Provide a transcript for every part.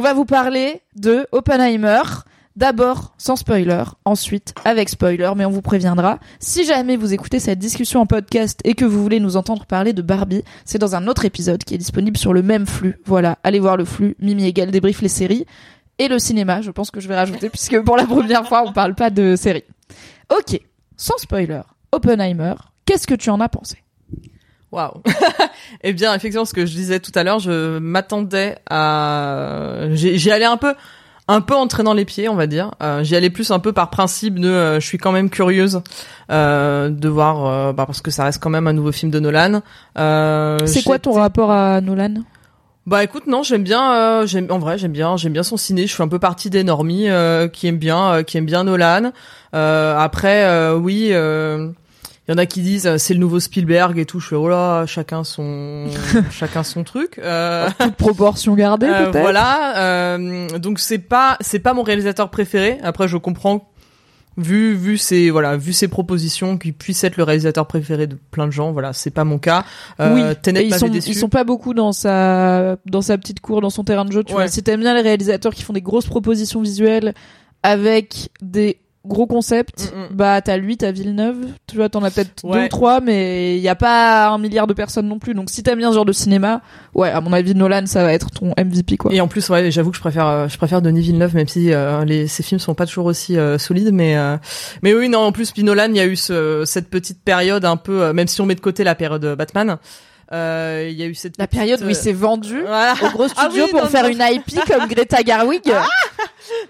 on va vous parler de Oppenheimer. D'abord sans spoiler, ensuite avec spoiler, mais on vous préviendra. Si jamais vous écoutez cette discussion en podcast et que vous voulez nous entendre parler de Barbie, c'est dans un autre épisode qui est disponible sur le même flux. Voilà, allez voir le flux. Mimi Egal débrief les séries et le cinéma. Je pense que je vais rajouter puisque pour la première fois on parle pas de séries. Ok, sans spoiler, Oppenheimer, qu'est-ce que tu en as pensé? Waouh. eh bien, effectivement, ce que je disais tout à l'heure, je m'attendais à, j'y allais un peu, un peu en traînant les pieds, on va dire. Euh, j'y allais plus un peu par principe de, euh, je suis quand même curieuse euh, de voir, euh, bah, parce que ça reste quand même un nouveau film de Nolan. Euh, C'est quoi ton rapport à Nolan? Bah écoute, non, j'aime bien, euh, j'aime, en vrai, j'aime bien, j'aime bien son ciné. Je suis un peu partie des normies euh, qui aiment bien, qui aiment bien Nolan. Euh, après, euh, oui. euh, il y en a qui disent euh, c'est le nouveau Spielberg et tout. Je fais oh là, chacun son, chacun son truc. Euh, Toute proportion gardée euh, peut-être voilà. euh, donc c'est pas c'est pas mon réalisateur préféré. Après je comprends vu vu ses voilà vu ses propositions qu'il puisse être le réalisateur préféré de plein de gens. Voilà c'est pas mon cas. Euh, oui, Tenet et ils sont, déçu. ils sont pas beaucoup dans sa, dans sa petite cour, dans son terrain de jeu. Tu Ouais. vois, si t'aimes bien les réalisateurs qui font des grosses propositions visuelles avec des gros concepts, Mm, mm. bah t'as lui, t'as Villeneuve, tu vois, t'en as peut-être deux ou trois, mais il y a pas un milliard de personnes non plus. Donc si t'aimes bien ce genre de cinéma, ouais, à mon avis, Nolan, ça va être ton MVP quoi. Et en plus, ouais, j'avoue que je préfère, euh, je préfère Denis Villeneuve, même si euh, les, ces films sont pas toujours aussi euh, solides, mais euh, mais oui, non, en plus, puis Nolan, il y a eu ce, cette petite période un peu, euh, même si on met de côté la période euh, Batman, euh, il y a eu cette La petite, période où il euh, s'est vendu voilà. au gros Ah studio oui, pour faire une IP comme Greta Garwig.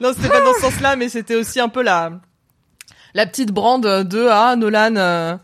Non, c'était pas dans ce sens-là, mais c'était aussi un peu la la petite brande de ah Nolan. Euh,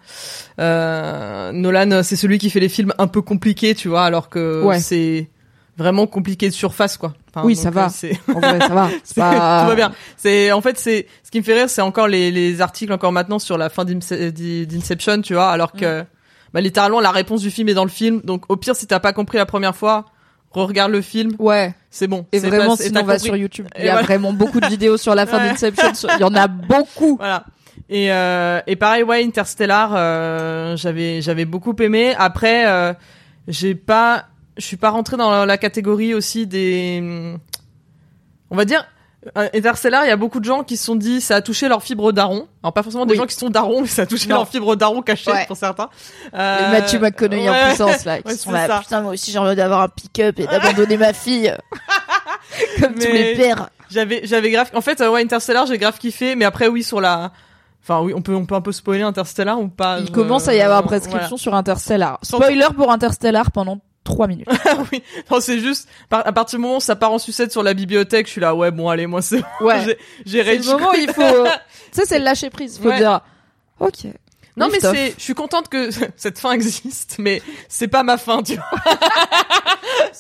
euh, Nolan, c'est celui qui fait les films un peu compliqués, tu vois, alors que Ouais. c'est vraiment compliqué de surface, quoi. Enfin, Oui, donc, ça va. euh, en vrai, ça va. Pas- Tout va bien. C'est en fait c'est ce qui me fait rire, c'est encore les, les articles encore maintenant sur la fin d'Ince- d'I- d'Inception, tu vois, alors que bah, littéralement la réponse du film est dans le film. Donc au pire si t'as pas compris la première fois, re-regarde le film, Ouais. c'est bon. Et vraiment, pas- et sinon, t'as va sur YouTube. Il y a voilà. vraiment beaucoup de vidéos sur la fin Ouais. d'Inception. sur- Il y en a beaucoup. Voilà. Et euh, et pareil ouais Interstellar, euh, j'avais j'avais beaucoup aimé. Après euh, j'ai pas, je suis pas rentré dans la, la catégorie aussi des, on va dire. Euh, Interstellar, il y a beaucoup de gens qui se sont dit ça a touché leur fibre daron. Alors pas forcément des Oui. gens qui sont darons, mais ça a touché Non. leur fibre daron cachée Ouais. pour certains. Euh, Matthew McConaughey en ouais. puissance, là. Qui Ouais, sont c'est là, ça. putain, moi aussi, j'ai envie d'avoir un pick-up et d'abandonner ma fille. Comme tous les pères. J'avais j'avais grave en fait euh, ouais Interstellar, j'ai grave kiffé mais après oui sur la Enfin oui, on peut on peut un peu spoiler Interstellar ou pas Il je- commence à y avoir euh, prescription sur Interstellar. Spoiler pour Interstellar pendant 3 minutes. voilà. oui, non, c'est juste par- à partir du moment où ça part en sucette sur la bibliothèque, je suis là ouais, bon allez, moi c'est bon, Ouais. j'ai j'ai C'est le moment où il faut, tu sais, c'est le lâcher prise. Faut Ouais. dire, ok. Non mais c'est je suis contente que cette fin existe mais c'est pas ma fin, tu vois.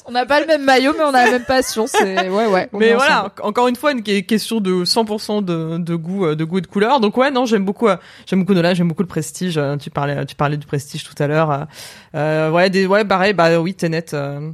On n'a pas le même maillot, mais on a la même passion. C'est, ouais, ouais. Mais voilà, ensemble. encore une fois une que- question de 100% de, de goût euh, de goût et de couleur. Donc ouais, non, j'aime beaucoup euh, j'aime beaucoup Nolan, j'aime beaucoup le prestige, euh, tu parlais tu parlais du prestige tout à l'heure. euh, euh, ouais, des ouais, pareil, bah oui, Tenet euh,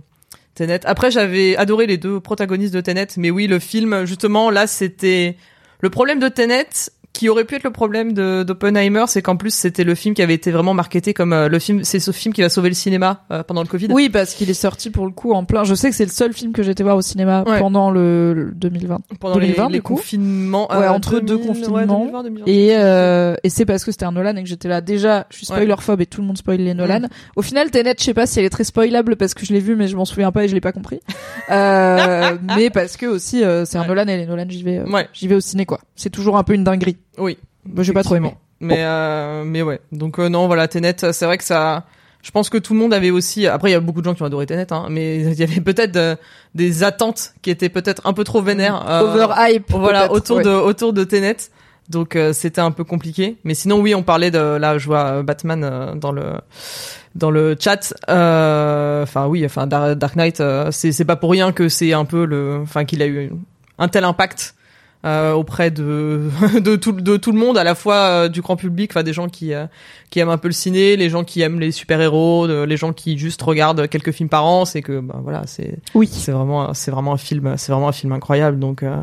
Tenet. Après j'avais adoré les deux protagonistes de Tenet, mais oui, le film justement là, c'était le problème de Tenet qui aurait pu être le problème de d'Oppenheimer, c'est qu'en plus c'était le film qui avait été vraiment marketé comme euh, le film, c'est ce film qui va sauver le cinéma euh, pendant le Covid. Oui, parce qu'il est sorti pour le coup en plein. Je sais que c'est le seul film que j'ai été voir au cinéma Ouais. pendant le, le 2020. pendant 2020, les, les confinements. Ouais, euh, entre deux 2000, ouais, confinements. 2020, 2021. Et, euh, et c'est parce que c'était un Nolan et que j'étais là déjà, je suis Ouais. spoilerphobe et tout le monde spoil les Nolan. Au final, Tenet, je sais pas si elle est très spoilable parce que je l'ai vu mais je m'en souviens pas et je l'ai pas compris. Euh, mais parce que aussi euh, c'est un Ouais. Nolan et les Nolan j'y vais, Ouais. j'y vais au ciné quoi. C'est toujours un peu une dinguerie. Oui. Moi, j'ai pas trop aimé. Mais euh, mais ouais. Donc euh, non, voilà, Tenet, c'est vrai que ça. Je pense que tout le monde avait aussi. Après, il y a beaucoup de gens qui ont adoré Tenet, hein, mais il y avait peut-être euh, des attentes qui étaient peut-être un peu trop vénères. Overhype. voilà autour ouais. de autour de Tenet. Donc euh, c'était un peu compliqué. Mais sinon oui, on parlait de là, je vois Batman euh, dans le dans le chat. Euh, Enfin oui, enfin Dar- Dark Knight, c'est c'est pas pour rien que c'est un peu le, enfin qu'il a eu un tel impact. Euh, auprès de de tout de tout le monde à la fois euh, du grand public enfin des gens qui euh, qui aiment un peu le ciné les gens qui aiment les super héros les gens qui juste regardent quelques films par an c'est que bah, voilà c'est Oui. c'est vraiment c'est vraiment un film c'est vraiment un film incroyable donc euh,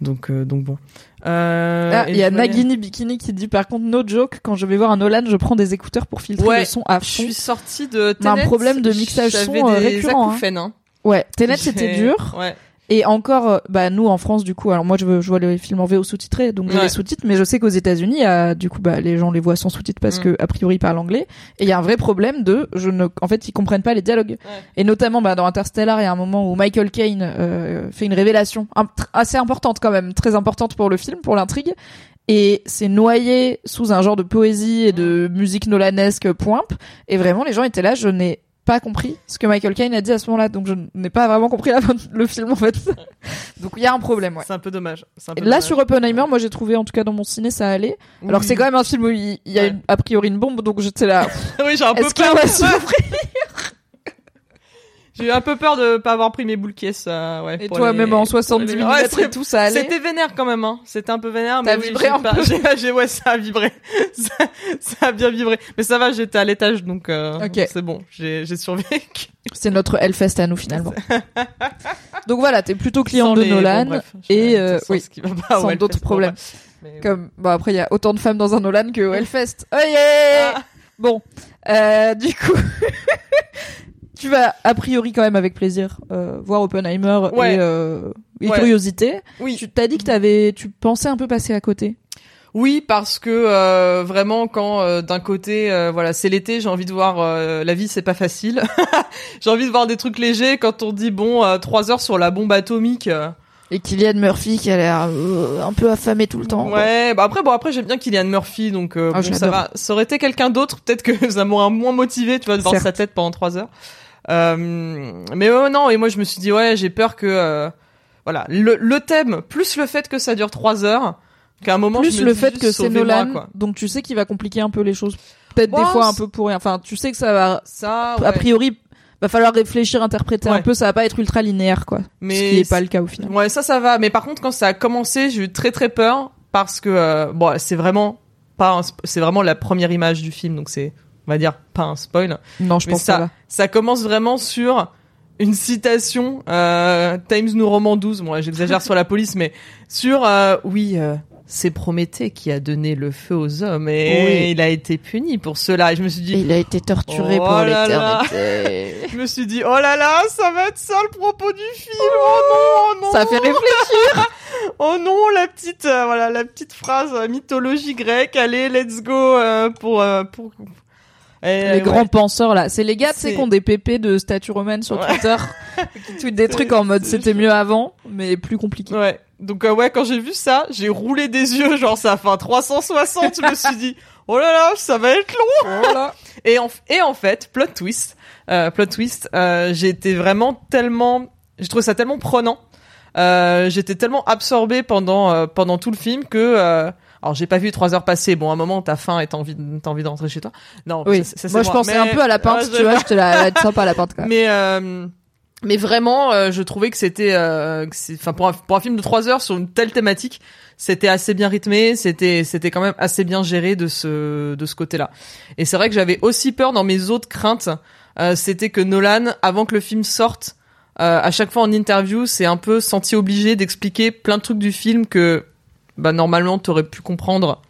donc euh, donc bon euh, Ah, il y a je Nagini Bikini qui dit par contre no joke quand je vais voir un Nolan je prends des écouteurs pour filtrer Ouais, le son à je fond. suis sortie de a un Tenet, problème de mixage son, des récurrent, hein. hein. Ouais, Tenet c'était dur ouais et encore euh, bah nous en France du coup alors moi je, veux- je vois les films en VO sous-titrés donc j'ai Ouais. les sous-titres mais je sais qu'aux États-Unis du coup bah les gens les voient sans sous-titres parce Mm. que a priori ils parlent anglais. Et il y a un vrai problème de je ne en fait ils comprennent pas les dialogues. Et notamment bah dans Interstellar il y a un moment où Michael Caine euh, fait une révélation un- assez importante quand même très importante pour le film pour l'intrigue. Et c'est noyé sous un genre de poésie et de musique nolanesque poimpe et vraiment les gens étaient là je n'ai pas compris ce que Michael Caine a dit à ce moment-là. Donc je n'ai pas vraiment compris la fin de- le film en fait. Donc il y a un problème ouais. C'est un peu dommage. Un peu là dommage. sur Oppenheimer moi j'ai trouvé en tout cas dans mon ciné ça allait. Alors que Oui. c'est quand même un film où il y a Ouais. une- a priori une bombe donc j'étais là. Oui j'ai un peu peur j'ai eu un peu peur de pas avoir pris mes boules caisses euh, ouais et pour toi les- même en 70 pour les- mm Ouais, et tout ça allait C'était vénère quand même, hein. C'était un peu vénère, mais oui, vibré j'ai un pas- peu j'ai- ouais, ça a vibré. ça, ça a bien vibré. Mais ça va, j'étais à l'étage, donc euh, c'est bon. J'ai j'ai survécu. C'est notre Hellfest à nous finalement. Donc voilà, t'es plutôt client Sans de les- Nolan bon, bref, je- et euh, oui, ce qui va pas, sans d'autres problèmes. Mais, Comme bon après il y a autant de femmes dans un Nolan que au Hellfest. Oh yeah Ah. Bon, euh, du coup, tu vas a priori quand même avec plaisir euh, voir Oppenheimer Ouais. et, euh, et Ouais. curiosité. Oui. Tu t'as dit que t'avais, tu pensais un peu passer à côté. Oui, parce que euh, vraiment, quand euh, d'un côté, euh, voilà, c'est l'été, j'ai envie de voir euh, la vie, c'est pas facile. j'ai envie de voir des trucs légers. Quand on dit bon, euh, trois heures sur la bombe atomique. euh, Et Kylian Murphy qui a l'air euh, un peu affamé tout le temps. Ouais, bah après bon après j'aime bien Kylian Murphy donc euh, Ah, bon, ça va. Ça aurait été quelqu'un d'autre, peut-être que ça m'aurait moins motivé, tu vois, de voir sa tête pendant trois heures. Euh, mais non, et moi je me suis dit ouais, j'ai peur que euh, voilà le, le thème plus le fait que ça dure trois heures, qu'à un moment je Plus me le dis fait que c'est Nolan, quoi. donc tu sais qu'il va compliquer un peu les choses. Peut-être Bon, des fois un peu pour rien. Enfin, tu sais que ça va Ça, a priori va falloir réfléchir, interpréter un peu, ça va pas être ultra linéaire quoi. Mais ce qui est pas le cas au final. Ouais, ça, ça va. Mais par contre, quand ça a commencé, j'ai eu très très peur parce que euh, bon, c'est vraiment pas, un c'est vraiment la première image du film, donc c'est, on va dire, pas un spoil. Non, je Mais pense ça ça, va. ça commence vraiment sur une citation euh, Times New Roman 12. Moi, j'exagère sur la police, mais sur euh, oui. euh, c'est Prométhée qui a donné le feu aux hommes et Oui. il a été puni pour cela. Et je me suis dit, Et il a été torturé Oh pour l'éternité. je me suis dit, oh là là, ça va être ça le propos du film. Oh non, oh non. ça fait réfléchir. Oh non, la petite, euh, voilà, la petite phrase euh, mythologie grecque. Allez, let's go euh, pour euh, pour. Et, les grands penseurs là, c'est les gars, tu sais, C'est- qui ont des pépés de statues romaines sur Ouais. Twitter, qui tweetent des trucs en mode c'était mieux avant, mais plus compliqué. Ouais. Donc euh, ouais, quand j'ai vu ça, j'ai roulé des yeux, genre ça fait un 360. je me suis dit, oh là là, ça va être long. Et en, et en fait, plot twist, euh, plot twist, euh, j'ai été vraiment tellement, j'ai trouvé ça tellement prenant. J'étais tellement absorbée pendant pendant tout le film que alors j'ai pas vu trois heures passer. Bon, à un moment t'as faim et t'as envie de- t'as envie de rentrer chez toi. Non, Oui. ça, Moi, je pensais Mais- un peu à la pinte, tu je- vois, j'étais là, elle est sympa la pinte. Mais euh, mais vraiment, euh, je trouvais que c'était, euh, enfin pour un, pour un film de trois heures sur une telle thématique, c'était assez bien rythmé, c'était c'était quand même assez bien géré de ce de ce côté-là. Et c'est vrai que j'avais aussi peur dans mes autres craintes, euh, c'était que Nolan, avant que le film sorte, euh, à chaque fois en interview, c'est un peu senti obligé d'expliquer plein de trucs du film que bah normalement t'aurais pu comprendre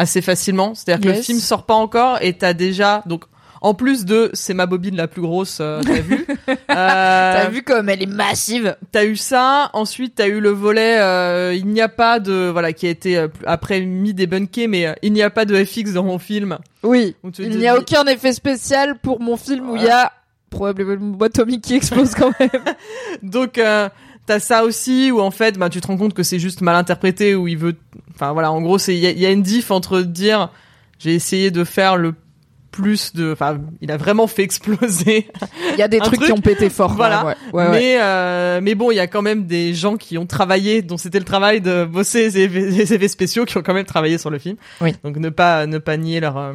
assez facilement. C'est-à-dire que le film sort pas encore et t'as déjà donc en plus de c'est ma bobine la plus grosse euh, t'as vu euh, T'as vu comme elle est massive T'as eu ça, ensuite t'as eu le volet euh, il n'y a pas de voilà qui a été après mis débunké mais il n'y a pas de FX dans mon film. Oui. Il n'y a aucun effet spécial pour mon film où il y a probablement une boîte atomique qui explose quand même. Donc t'as ça aussi où en fait bah tu te rends compte que c'est juste mal interprété où il veut enfin voilà en gros c'est il y a, il y a une diff entre dire j'ai essayé de faire le plus de enfin il a vraiment fait exploser Il y a des trucs, truc, qui ont pété fort. voilà. Ouais, ouais, ouais. mais euh, mais bon il y a quand même des gens qui ont travaillé dont c'était le travail de bosser les effets, les effets spéciaux qui ont quand même travaillé sur le film Oui. donc ne pas ne pas nier leur euh,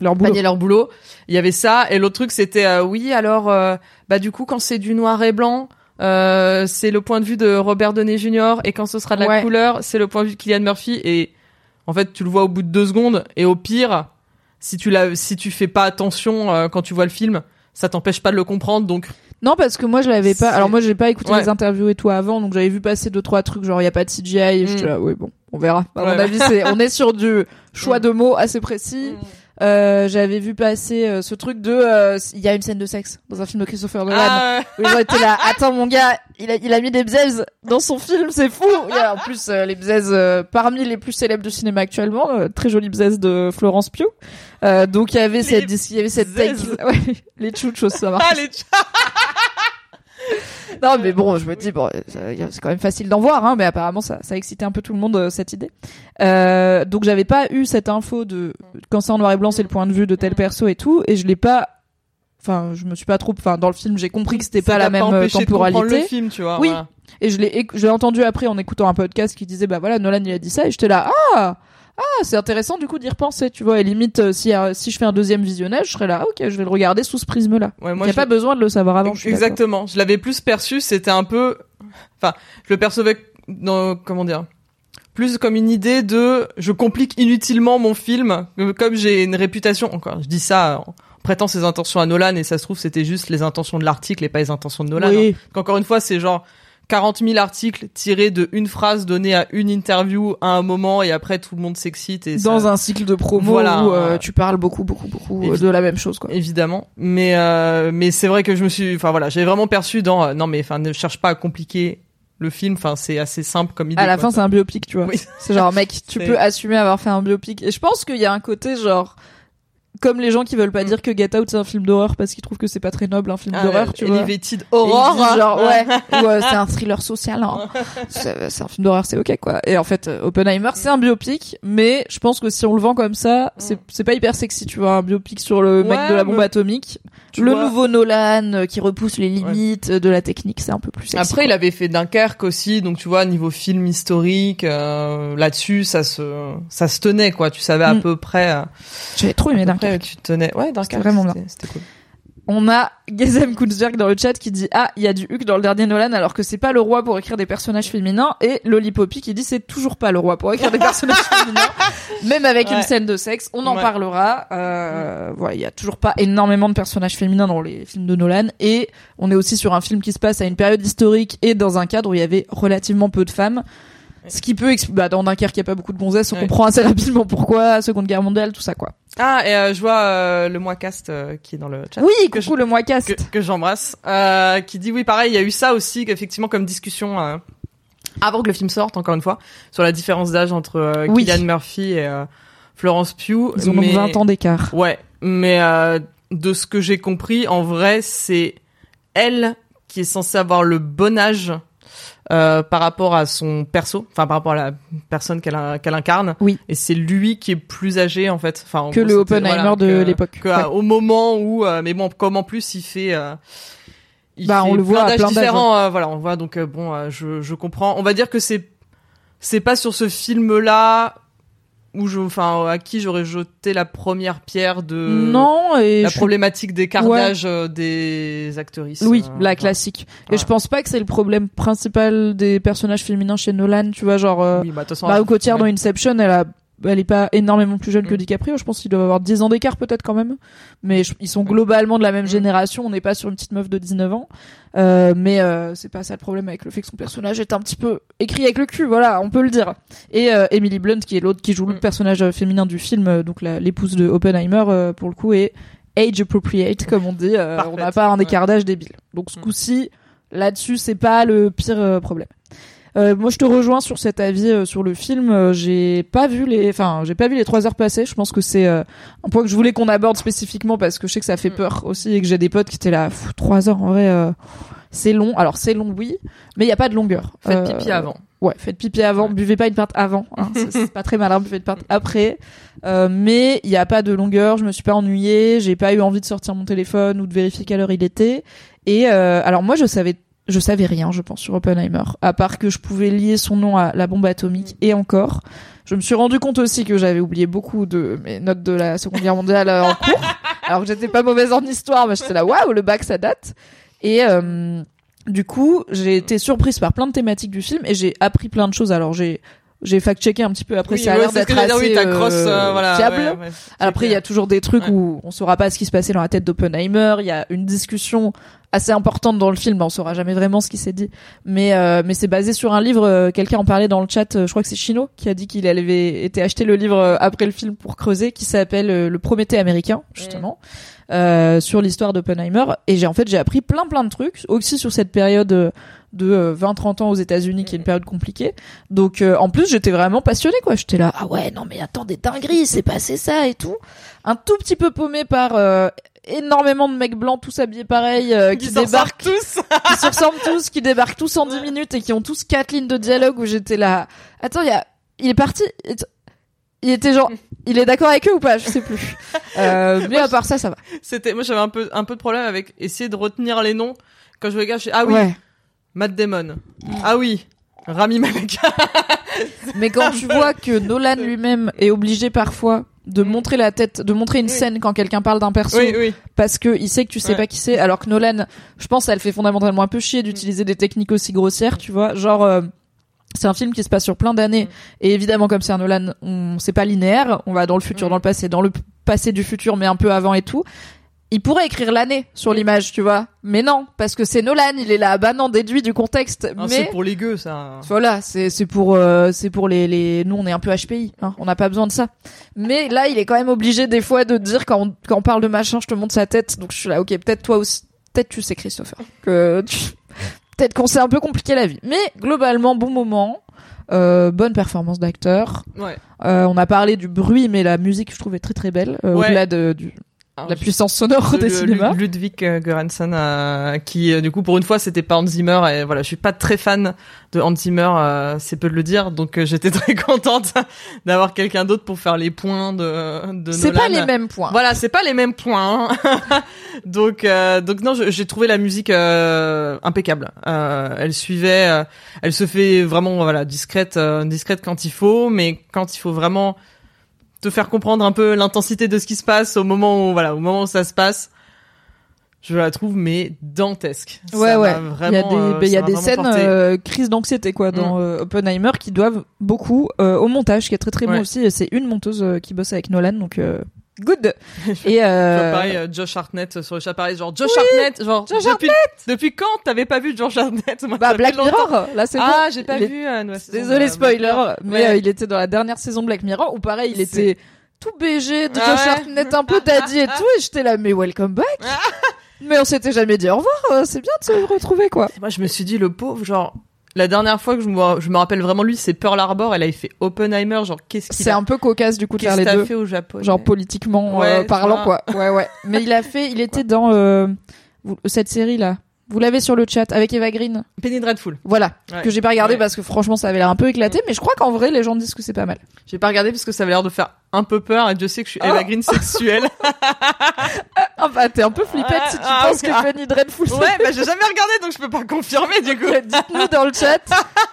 Leur boulot. leur boulot. Il y avait ça et l'autre truc c'était euh, oui alors euh, bah du coup quand c'est du noir et blanc euh, c'est le point de vue de Robert Downey Jr. et quand ce sera de la Ouais. couleur c'est le point de vue de Kylian Murphy et en fait tu le vois au bout de deux secondes et au pire si tu l'as si tu fais pas attention euh, quand tu vois le film ça t'empêche pas de le comprendre donc Non, parce que moi je l'avais pas. Alors moi j'ai pas écouté Ouais. les interviews et tout avant, donc j'avais vu passer deux trois trucs genre il y a pas de CGI et j'étais Mm. là oui bon, on verra. À mon avis c'est on est sur du choix Mm. de mots assez précis. Euh, j'avais vu passer euh, ce truc de euh, il y a une scène de sexe dans un film de Christopher Nolan. Ah, Où ils ont été là, attends mon gars, il a, il a mis des bzaises dans son film, c'est fou. Il y a en plus euh, les bzaises euh, parmi les plus célèbres du cinéma actuellement, euh, très jolie bzaise de Florence Pugh. Euh, donc il y avait cette, il y avait cette take, bzaises. ouais, les chouchos, ça marche. ah, les Non mais bon, je me dis bon, c'est quand même facile d'en voir, hein, mais apparemment ça, ça a excité un peu tout le monde euh, cette idée. Euh, donc j'avais pas eu cette info de quand c'est en noir et blanc, c'est le point de vue de tel perso et tout, et je l'ai pas. Enfin, je me suis pas trop. Enfin, dans le film, j'ai compris que c'était pas la même euh, empêché de temporalité. le film tu vois Oui. voilà. Et je l'ai, je l'ai entendu après en écoutant un podcast qui disait, bah voilà, Nolan il a dit ça, et j'étais là, ah, ah, c'est intéressant du coup d'y repenser, tu vois. Et limite, euh, si euh, si je fais un deuxième visionnage, je serais là, ah, ok, je vais le regarder sous ce prisme-là. ouais Il moi je- pas besoin de le savoir avant. Exactement. Je l'avais plus perçu, c'était un peu, enfin, je le percevais dans, comment dire, plus comme une idée de, je complique inutilement mon film, Euh, comme j'ai une réputation, encore, je dis ça en prêtant ses intentions à Nolan, et ça se trouve, c'était juste les intentions de l'article et pas les intentions de Nolan. hein. Oui. Qu'encore une fois, c'est genre 40 000 articles tirés de une phrase donnée à une interview à un moment, et après tout le monde s'excite et Dans ça- un cycle de promo Voilà. où euh, tu parles beaucoup, beaucoup, beaucoup euh, Évi- de la même chose, quoi. évidemment mais euh, mais c'est vrai que je me suis enfin voilà j'ai vraiment perçu dans euh, non mais enfin ne cherche pas à compliquer le film enfin c'est assez simple comme idée À la quoi. fin, c'est un biopic, tu vois. Oui. C'est genre, mec, tu peux assumer avoir fait un biopic. Et je pense qu'il y a un côté genre, comme les gens qui veulent pas Mm. dire que Get Out c'est un film d'horreur parce qu'ils trouvent que c'est pas très noble un film Ah, d'horreur, tu vois. Elevated Horror genre ouais, ou euh, c'est un thriller social. hein. C'est un film d'horreur, c'est ok quoi. Et en fait, euh, Oppenheimer c'est un biopic, mais je pense que si on le vend comme ça, c'est c'est pas hyper sexy, tu vois, un biopic sur le mec Ouais, de la bombe mais- atomique. Tu le vois. nouveau Nolan euh, qui repousse les limites de la technique, c'est un peu plus sexy. après quoi. il avait fait Dunkerque aussi donc tu vois niveau film historique euh, là-dessus ça se ça se tenait quoi tu savais à Mm. peu près euh, j'avais trop aimé Dunkerque. Tu te tenais ouais Dunkerque vraiment c'était- c'était cool On a Gazem Kunzberg dans le chat qui dit ah il y a du Huck dans le dernier Nolan alors que c'est pas le roi pour écrire des personnages féminins et Lollipoppy qui dit c'est toujours pas le roi pour écrire des personnages féminins même avec Ouais. une scène de sexe on en Ouais. parlera euh, voilà il y a toujours pas énormément de personnages féminins dans les films de Nolan et on est aussi sur un film qui se passe à une période historique et dans un cadre où il y avait relativement peu de femmes ce qui peut bah, dans Dunkerque il y a pas beaucoup de gonzesses on Ouais. comprend assez rapidement pourquoi Seconde Guerre mondiale tout ça quoi. Ah et euh, je vois euh, le moi cast euh, qui est dans le chat. Oui Que coucou le moi cast que, que j'embrasse, qui dit oui pareil, il y a eu ça aussi effectivement comme discussion avant que le film sorte encore une fois sur la différence d'âge entre Oui. Cillian Murphy et Florence Pugh. ils ont mais, donc 20 ans d'écart. Ouais, mais de ce que j'ai compris, en vrai, c'est elle qui est censée avoir le bon âge euh, par rapport à son perso, enfin par rapport à la personne qu'elle qu'elle incarne. Oui. Et c'est lui qui est plus âgé en fait. Enfin en Que gros, le Oppenheimer voilà, de que- l'époque. que, Ouais. Au moment où, euh, mais bon, comme en plus il fait. euh, il Bah, fait on le voit à plein différents, euh, voilà, on voit donc euh, bon, euh, je, je comprends. On va dire que c'est c'est pas sur ce film-là où je, enfin, à qui j'aurais jeté la première pierre de non et la je problématique d'écart d'âge euh, des actrices. oui euh, la classique et je pense pas que c'est le problème principal des personnages féminins chez Nolan tu vois genre euh, Oui, bah, Mario Cotillard ouais. dans Inception elle a elle est pas énormément plus jeune que Mm. DiCaprio. Je pense qu'ils doivent avoir 10 ans d'écart peut-être quand même. Mais je- ils sont globalement de la même Mm. génération. On n'est pas sur une petite meuf de 19 ans. Euh, mais euh, c'est pas ça le problème avec le fait que son personnage est un petit peu écrit avec le cul. Voilà, on peut le dire. Et euh, Emily Blunt, qui est l'autre qui joue le Mm. personnage féminin du film, donc l'épouse de Oppenheimer, pour le coup, est age appropriate, comme on dit. On n'a pas un écart d'âge débile. Donc ce coup-ci, là-dessus, c'est pas le pire problème. Euh, moi, je te rejoins sur cet avis euh, sur le film. Euh, j'ai pas vu les, enfin, j'ai pas vu les trois heures passées. Je pense que c'est euh, un point que je voulais qu'on aborde spécifiquement parce que je sais que ça fait Mm. peur aussi et que j'ai des potes qui étaient là. Trois heures en vrai, euh, c'est long. Alors c'est long, oui, mais il y a pas de longueur. Faites Euh, pipi avant. Ouais, faites pipi avant, Ouais. buvez pas une pinte avant. Hein, c'est- pas très malin, buvez une pinte après. Euh, mais il y a pas de longueur, je me suis pas ennuyée, j'ai pas eu envie de sortir mon téléphone ou de vérifier quelle heure il était. Et euh, alors moi je savais je savais rien, je pense, sur Oppenheimer, à part que je pouvais lier son nom à la bombe atomique et encore. Je me suis rendu compte aussi que j'avais oublié beaucoup de mes notes de la Seconde Guerre mondiale euh, en cours, alors que j'étais pas mauvaise en histoire, mais j'étais là, waouh, le bac ça date. Et euh, du coup, j'ai été surprise par plein de thématiques du film et j'ai appris plein de choses. Alors j'ai j'ai fact-checké un petit peu après, Oui, ça a ouais, l'air d'être assez oui, ta crosse, euh, euh, voilà, fiable. ouais, ouais, Après, il y a toujours des trucs où on saura pas ce qui se passait dans la tête d'Oppenheimer. Il y a une discussion assez importante dans le film. On saura jamais vraiment ce qui s'est dit. Mais, euh, mais c'est basé sur un livre. euh, Quelqu'un en parlait dans le chat. euh, Je crois que c'est Chino qui a dit qu'il avait été acheter le livre euh, après le film pour creuser, qui s'appelle Le Prométhée américain, justement, euh, sur l'histoire d'Oppenheimer. Et j'ai, en fait, j'ai appris plein plein de trucs. Aussi sur cette période de euh, 20-30 ans aux États-Unis, qui est une période compliquée. Donc, euh, en plus, j'étais vraiment passionnée, quoi. J'étais là, ah ouais, non mais attends, des dingueries, c'est passé ça et tout. Un tout petit peu paumé par euh, énormément de mecs blancs tous habillés pareil, euh, qui débarquent, tous. qui se ressemblent tous, qui débarquent tous en 10 minutes et qui ont tous quatre lignes de dialogue où j'étais là. Attends, il y a, il est parti. Il était genre, il est d'accord avec eux ou pas Je sais plus. Euh, mais à part ça, ça va. C'était, moi j'avais un peu, un peu de problème avec essayer de retenir les noms. Quand je regarde, je ah oui, Ouais. Matt Damon. Ah oui, Rami Malek. Mais quand tu vois que Nolan lui-même est obligé parfois de Mm. montrer la tête, de montrer une Oui. scène quand quelqu'un parle d'un perso, oui, oui. parce que il sait que tu sais Ouais. pas qui c'est, alors que Nolan, je pense, ça le fait fondamentalement un peu chier d'utiliser des techniques aussi grossières, tu vois, genre. euh, c'est un film qui se passe sur plein d'années Mm. et évidemment comme c'est un Nolan, on c'est pas linéaire, on va dans le futur, Mm. dans le passé, dans le passé du futur mais un peu avant et tout. Il pourrait écrire l'année sur l'image, tu vois. Mais non, parce que c'est Nolan, il est là, bah non, déduit du contexte. Ah, mais C'est pour les gueux, ça. voilà, c'est c'est pour euh, c'est pour les les nous on est un peu HPI, hein, on n'a pas besoin de ça. Mais là, il est quand même obligé des fois de dire quand on, quand on parle de machin, je te montre sa tête. Donc je suis là, ok, peut-être toi aussi, peut-être tu sais Christopher, que tu- peut-être qu'on s'est un peu compliqué la vie. Mais globalement, bon moment, euh, bonne performance d'acteur. Ouais. Euh, on a parlé du bruit, mais la musique je trouvais très très belle, Ouais. au-delà de du, Alors, la puissance sonore de- des de cinémas. Lud- Ludwig euh, Göransson euh, qui euh, du coup pour une fois c'était pas Hans Zimmer et voilà je suis pas très fan de Hans Zimmer euh, c'est peu de le dire donc euh, j'étais très contente d'avoir quelqu'un d'autre pour faire les points de de C'est pas les mêmes points. Voilà, c'est pas les mêmes points. hein. donc, euh, donc non, j'ai trouvé la musique euh, impeccable. Euh, elle suivait, euh, elle se fait vraiment voilà discrète, euh, discrète quand il faut, mais quand il faut vraiment te faire comprendre un peu l'intensité de ce qui se passe au moment où voilà, au moment où ça se passe, je la trouve mais dantesque. Ça Ouais, ouais. Il y a des, euh, il y ça a m'a des vraiment scènes euh, crise d'anxiété quoi dans euh, Oppenheimer qui doivent beaucoup au montage, qui est très très bon aussi. C'est une monteuse qui bosse avec Nolan, donc good. Et euh, pareil, euh, Josh Hartnett sur le chat, pareil, genre Josh Hartnett, genre Josh depuis, depuis quand t'avais pas vu Josh Hartnett? Moi, bah Black. Mirror, là c'est Ah, j'ai pas Il vu. euh, Désolé spoiler, Black mais Ouais. euh, il était dans la dernière saison Black Mirror où pareil il était tout BG, de Ah Josh ouais Hartnett un peu daddy et tout, et j'étais là mais welcome back. mais on s'était jamais dit au revoir, euh, c'est bien de se retrouver quoi. Moi, je me suis dit, le pauvre, genre, la dernière fois que je me, je me rappelle vraiment lui, c'est Pearl Harbor. Elle avait fait Oppenheimer. Genre, qu'est-ce qu'il C'est a, un peu cocasse du coup de faire qu'est-ce les qu'il a deux. fait au Japon genre politiquement Ouais, euh, parlant quoi. Ouais ouais. Mais il a fait, il était dans euh, cette série là. Vous l'avez sur le chat avec Eva Green. Penny Dreadful. Voilà. Ouais. Que j'ai pas regardé Ouais. parce que franchement ça avait l'air un peu éclaté, mais je crois qu'en vrai les gens disent que c'est pas mal. J'ai pas regardé parce que ça avait l'air de faire un peu peur et Dieu sait que je suis Oh. Eva Green sexuelle. Ah bah t'es un peu flippette si tu Ah, penses ok. que Penny Dreadful. c'est- ouais, bah j'ai jamais regardé donc je peux pas confirmer du coup. Dites-nous dans le chat.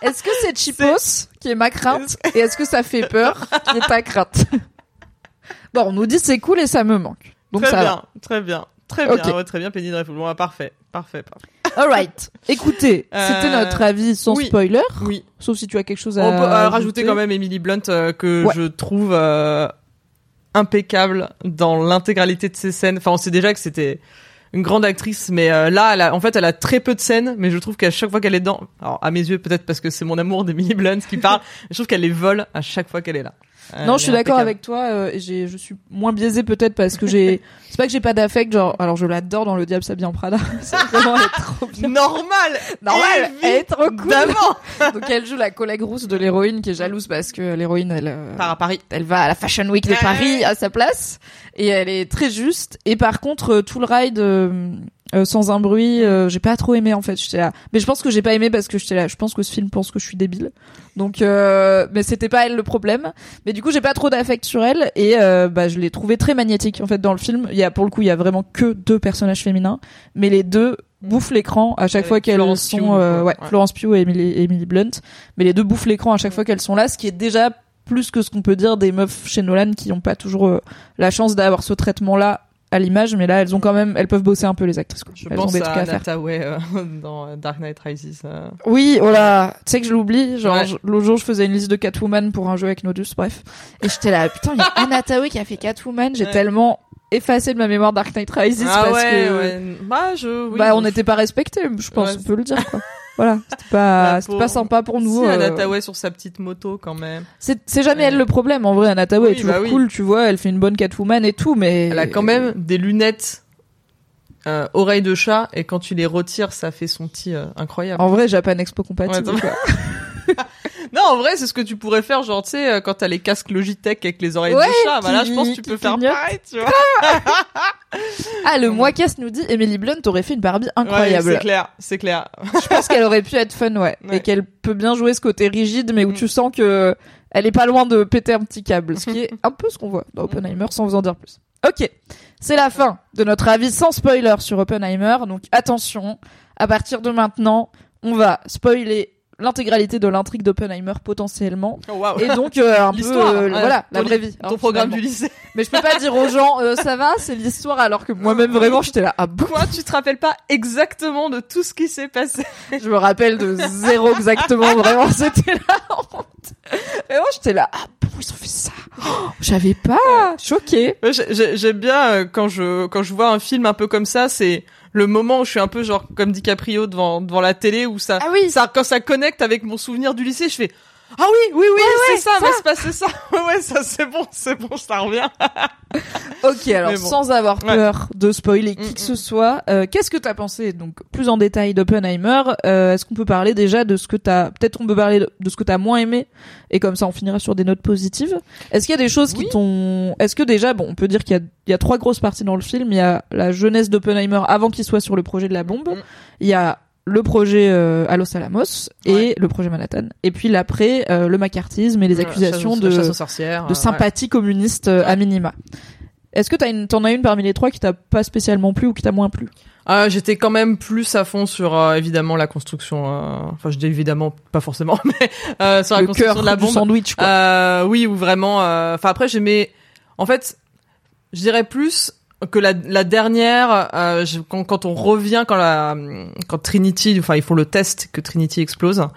Est-ce que c'est Chipos qui est ma crainte et est-ce que ça fait peur qui est ta crainte? Bon, on nous dit c'est cool et ça me manque. Donc très ça bien, va. très bien, très bien, ouais, très bien Penny Dreadful. Bon, bah, parfait, parfait, parfait. Alright. Écoutez, Euh, c'était notre avis sans oui. spoiler. Oui. Sauf si tu as quelque chose à On peut euh, ajouter. rajouter quand même Emily Blunt euh, que Ouais. je trouve impeccable dans l'intégralité de ses scènes. Enfin, on sait déjà que c'était une grande actrice, mais là, elle a, en fait, elle a très peu de scènes, mais je trouve qu'à chaque fois qu'elle est dedans, alors à mes yeux peut-être parce que c'est mon amour d'Emily Blunt qui parle, je trouve qu'elle les vole à chaque fois qu'elle est là. Non, Elle je suis d'accord avec toi. euh, j'ai, je suis moins biaisée peut-être parce que j'ai. c'est pas que j'ai pas d'affect, genre. Alors je l'adore dans Le Diable s'habille en Prada. C'est vraiment elle est trop bien. Normal, Normal, elle est trop cool. Donc elle joue la collègue rousse de l'héroïne qui est jalouse parce que l'héroïne elle. euh, Part à Paris. elle va à la Fashion Week de Paris à sa place et elle est très juste et par contre euh, tout le ride euh, sans un bruit euh, j'ai pas trop aimé en fait. J'étais là. Mais je pense que j'ai pas aimé parce que j'étais là. Je pense que ce film pense que je suis débile. Donc euh, mais c'était pas elle le problème. Mais du coup j'ai pas trop d'affect sur elle. Et euh, bah je l'ai trouvé très magnétique en fait dans le film. Il y a pour le coup il y a vraiment que deux personnages féminins. Mais les deux bouffent l'écran à chaque Avec fois qu'elles Florence sont Pugh, euh, ouais, Ouais. Florence Pugh et Emily, Emily Blunt. Mais les deux bouffent l'écran à chaque fois qu'elles sont là ce qui est déjà plus que ce qu'on peut dire des meufs chez Nolan qui n'ont pas toujours euh, la chance d'avoir ce traitement là à l'image mais là elles ont quand même elles peuvent bosser un peu les actrices quoi. Je elles ont pense des trucs à Nataway euh, dans Dark Knight Rises. euh. oui oh là tu sais que je l'oublie genre Ouais. l'autre jour je faisais une liste de Catwoman pour un jeu avec Nodus bref et j'étais là putain il y a Anna qui a fait Catwoman j'ai Ouais. tellement effacé de ma mémoire Dark Knight Rises Ah parce ouais, que ouais. Bah, je, oui, bah on n'était pas respectés je pense on peut le dire quoi voilà c'était pas pas sympa pour nous Si, euh, Anna Tawai sur sa petite moto quand même. c'est jamais Ouais. elle le problème en vrai Anna Thaoué Oui, est toujours bah oui. cool tu vois elle fait une bonne Catwoman et tout mais Elle a quand même des lunettes euh, oreilles de chat et quand tu les retires, ça fait son petit euh, incroyable. En vrai, Japan Expo compatible. Ouais. Non, en vrai, c'est ce que tu pourrais faire, genre, tu sais, euh, quand t'as les casques Logitech avec les oreilles Ouais, de chat. Bah là, je pense que tu peux faire pareil, tu vois. Ah, le Moicast nous dit Emily Blunt aurait fait une Barbie Ouais, incroyable. c'est clair, c'est clair. je pense qu'elle aurait pu être fun, ouais. Ouais. Et qu'elle peut bien jouer ce côté rigide, mais où Mm. tu sens que elle est pas loin de péter un petit câble. Ce qui est un peu ce qu'on voit dans Oppenheimer, sans vous en dire plus. Ok. C'est la fin de notre avis sans spoiler sur Oppenheimer. Donc attention, à partir de maintenant, on va spoiler l'intégralité de l'intrigue d'Oppenheimer potentiellement. Oh. Et donc euh, un peu euh, voilà, la vraie vie. Ton programme finalement. du lycée. Mais je peux pas dire aux gens, euh, ça va, c'est l'histoire, alors que moi-même vraiment j'étais là, ah bon Quoi, tu te rappelles pas exactement de tout ce qui s'est passé Je me rappelle de zéro exactement, vraiment c'était la honte. Vraiment j'étais là, ah bon ils ont fait ça, Oh, j'avais pas, j'ai- J'aime bien euh, quand je quand je vois un film un peu comme ça, c'est le moment où je suis un peu genre comme DiCaprio devant devant la télé où ça Ah oui. ça quand ça connecte avec mon souvenir du lycée, je fais ah oui oui oui c'est ça, va se passer ça ouais ça c'est bon c'est bon ça revient Ok alors bon. sans avoir Ouais. peur de spoiler qui Mm, que ce soit, euh, qu'est-ce que t'as pensé donc plus en détail d'Oppenheimer euh, Est-ce qu'on peut parler déjà de ce que t'as, peut-être on peut parler de, ce que t'as moins aimé et comme ça on finira sur des notes positives. Est-ce qu'il y a des choses qui t'ont, est-ce que déjà bon on peut dire qu'il y a, il y a trois grosses parties dans le film. Il y a la jeunesse d'Oppenheimer avant qu'il soit sur le projet de la bombe. Mm. Il y a le projet euh, à Los Alamos et Ouais. le projet Manhattan. Et puis l'après euh, le macartisme et les accusations La chasse- de de euh, sympathie communiste euh, à minima. Est-ce que t'as t'en as une parmi les trois qui t'a pas spécialement plu ou qui t'a moins plu? Ah, j'étais quand même plus à fond sur euh, évidemment la construction euh, enfin je dis évidemment pas forcément mais euh, sur la Le construction de la du bombe sandwich, quoi. Euh, oui, ou vraiment. euh, Enfin après, j'aimais. En fait, je dirais plus que la, la dernière. euh, je- quand, quand on revient, quand la, quand Trinity, enfin ils font le test que Trinity explose,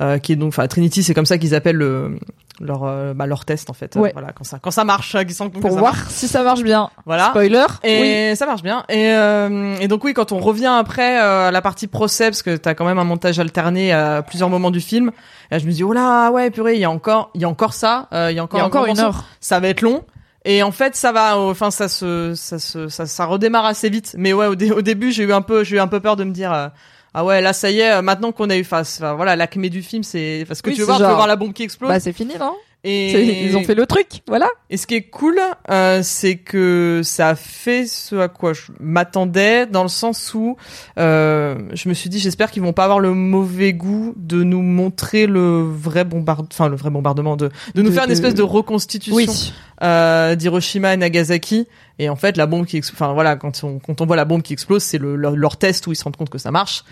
euh, qui est donc, enfin Trinity, c'est comme ça qu'ils appellent le leur euh, bah, leur test en fait. Euh, Ouais. voilà, quand ça quand ça marche, qu'ils sentent Pour voir marche. si ça marche bien. Voilà. Spoiler. Oui. Et ça marche bien. Et, euh, et donc oui, quand on revient après euh, à la partie procès, parce que t'as quand même un montage alterné à plusieurs moments du film, là, je me dis oh là ouais purée, il y a encore, il y a encore ça, euh, il y a Il encore, y a encore une heure. Ça va être long. Et en fait, ça va, enfin ça se, ça se, ça, ça redémarre assez vite. Mais ouais, au, dé- au début, j'ai eu un peu, j'ai eu un peu peur de me dire. euh, ah ouais, là ça y est, euh, maintenant qu'on a eu face, enfin, voilà, l'acmé du film, c'est parce que Oui, tu veux genre- voir la bombe qui explose. Bah c'est fini, non? Et Ils ont fait le truc, voilà. et ce qui est cool, euh, c'est que ça a fait ce à quoi je m'attendais, dans le sens où euh, je me suis dit, j'espère qu'ils vont pas avoir le mauvais goût de nous montrer le vrai bombardement, enfin le vrai bombardement, de, de nous De- faire une espèce de reconstitution Oui. euh, d'Hiroshima et Nagasaki. Et en fait, la bombe qui, enfin voilà, quand on quand on voit la bombe qui explose, c'est le, leur, leur test où ils se rendent compte que ça marche.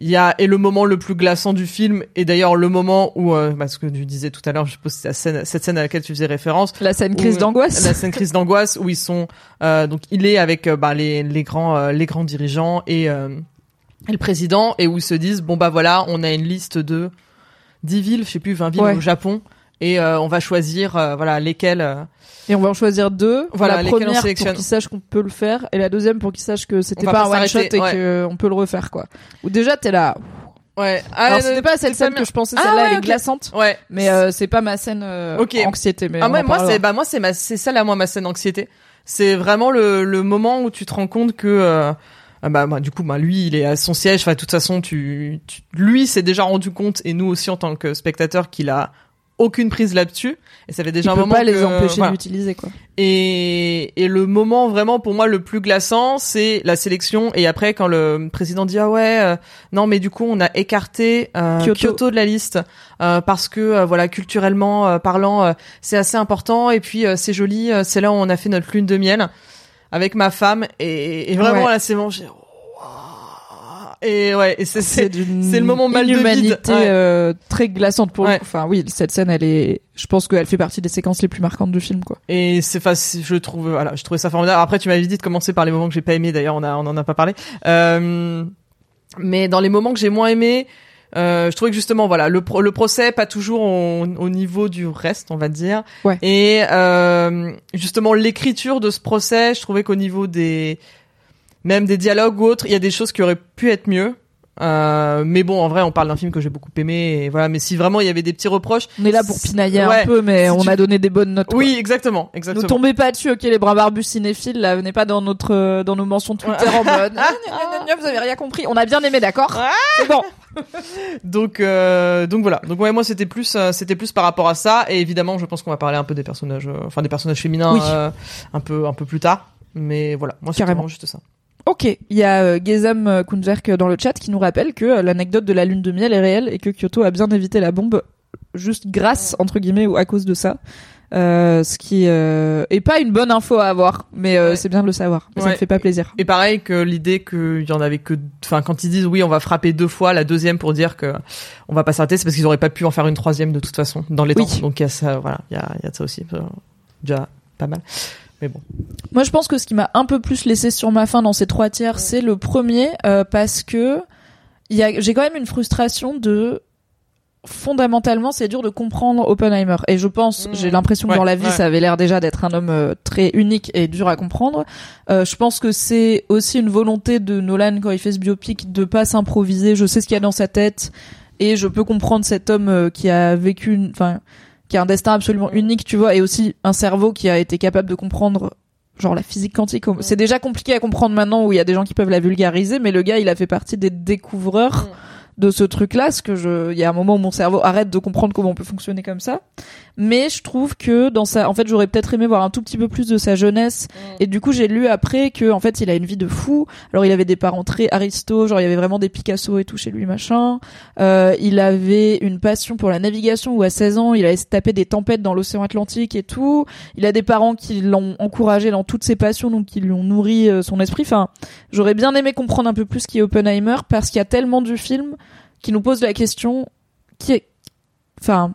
Il y a et le moment le plus glaçant du film et d'ailleurs le moment où euh, bah, ce que tu disais tout à l'heure, je suppose c'est la scène, cette scène à laquelle tu faisais référence, La scène crise où- d'angoisse. la scène crise d'angoisse où ils sont euh, donc il est avec euh, bah, les les grands euh, les grands dirigeants et euh, et le président et où ils se disent bon bah voilà, on a une liste de 10 villes, je sais plus 20 villes Ouais. au Japon et euh, on va choisir euh, voilà lesquelles euh, Et on va en choisir deux. Voilà, la lesquels on première pour qu'ils sachent qu'on peut le faire, et la deuxième pour qu'ils sachent que c'était pas pas un one shot et ouais. qu'on peut le refaire, quoi. Ou déjà, t'es là. ouais. Ah, Alors, euh, c'était pas cette scène que je pensais, Ah, celle-là, ouais, elle est glaçante. Ouais. Mais euh, c'est pas ma scène euh, Ok. anxiété. Mais Ah ouais, moi c'est bah moi c'est ma c'est ça là moi ma scène d'anxiété. C'est vraiment le le moment où tu te rends compte que euh, ah bah, bah, du coup bah lui il est à son siège enfin de toute façon tu, tu lui s'est déjà rendu compte et nous aussi en tant que spectateurs qu'il a aucune prise là-dessus et ça fait déjà Il un peut moment pas les empêcher voilà. de l'utiliser, quoi. Et, et le moment vraiment pour moi le plus glaçant, c'est la sélection. Et après, quand le président dit ah ouais, euh, non mais du coup on a écarté euh, Kyoto. Kyoto. de la liste euh, parce que euh, voilà culturellement euh, parlant, euh, c'est assez important. Et puis euh, c'est joli, euh, c'est là où on a fait notre lune de miel avec ma femme. Et, et vraiment Ouais. là c'est bon. j'ai-. Et ouais, et c'est C'est le moment mal de vide. euh, très glaçante pour le Ouais. coup. Enfin, oui, cette scène, elle est. Je pense qu'elle fait partie des séquences les plus marquantes du film, quoi. Et c'est facile, je trouve, voilà, je trouvais ça formidable. Après, tu m'avais dit de commencer par les moments que j'ai pas aimés. D'ailleurs, on a, on en a pas parlé. Euh, mais dans les moments que j'ai moins aimés, euh, je trouvais que justement, voilà, le, pro- le procès pas toujours au, au niveau du reste, on va dire. Ouais. Et euh, justement, l'écriture de ce procès, je trouvais qu'au niveau des, même des dialogues ou autres, il y a des choses qui auraient pu être mieux. Euh, mais bon, en vrai, on parle d'un film que j'ai beaucoup aimé, et voilà. Mais si vraiment il y avait des petits reproches, On est là pour pinailler Ouais. un peu, mais Si on tu- a donné des bonnes notes. quoi. oui, exactement, Ne exactement. tombez pas dessus, ok, les bras barbus cinéphiles, là, venez pas dans notre, euh, dans nos mentions Twitter en mode, Ah, vous avez rien compris. On a bien aimé, d'accord? C'est bon. Donc euh, donc voilà. Donc ouais moi c'était plus euh, c'était plus par rapport à ça et évidemment je pense qu'on va parler un peu des personnages enfin des personnages féminins Oui. un peu un peu plus tard. Mais voilà, moi c'est Carrément. vraiment juste ça. Ok, il y a euh, Gezam euh, Kunzerk dans le chat qui nous rappelle que euh, l'anecdote de la lune de miel est réelle et que Kyoto a bien évité la bombe juste grâce entre guillemets ou à cause de ça. Euh, ce qui euh, est pas une bonne info à avoir, mais euh, Ouais. c'est bien de le savoir. Mais Ça Ouais. me fait pas plaisir. Et pareil que l'idée qu'il y en avait que enfin quand ils disent oui, on va frapper deux fois, la deuxième pour dire que on va pas s'arrêter, c'est parce qu'ils auraient pas pu en faire une troisième de toute façon dans les Oui. temps. Donc il y a ça voilà, il y a y a de ça aussi euh, déjà pas mal. Mais bon. Moi, je pense que ce qui m'a un peu plus laissé sur ma faim dans ces trois tiers, c'est le premier, euh, parce que il y a, j'ai quand même une frustration de fondamentalement, c'est dur de comprendre Oppenheimer. Et je pense, Mmh. j'ai l'impression que Ouais, dans la vie, ouais. ça avait l'air déjà d'être un homme euh, très unique et dur à comprendre. Euh, je pense que c'est aussi une volonté de Nolan quand il fait ce biopic de pas s'improviser. Je sais ce qu'il y a dans sa tête et je peux comprendre cet homme euh, qui a vécu, une- enfin, qui a un destin absolument unique, tu vois, et aussi un cerveau qui a été capable de comprendre genre la physique quantique. C'est déjà compliqué à comprendre maintenant où il y a des gens qui peuvent la vulgariser, mais le gars, il a fait partie des découvreurs de ce truc-là, ce que je, il y a un moment où mon cerveau arrête de comprendre comment on peut fonctionner comme ça. Mais je trouve que dans sa, en fait, j'aurais peut-être aimé voir un tout petit peu plus de sa jeunesse. Et du coup, j'ai lu après que, en fait, il a une vie de fou. Alors, il avait des parents très aristos, genre il y avait vraiment des Picasso et tout chez lui, machin. Euh, il avait une passion pour la navigation où à 16 ans, il allait se taper des tempêtes dans l'océan Atlantique et tout. Il a des parents qui l'ont encouragé dans toutes ses passions, donc qui lui ont nourri euh, son esprit. Enfin, j'aurais bien aimé comprendre un peu plus qui est Oppenheimer parce qu'il y a tellement du film qui nous pose la question qui est, enfin,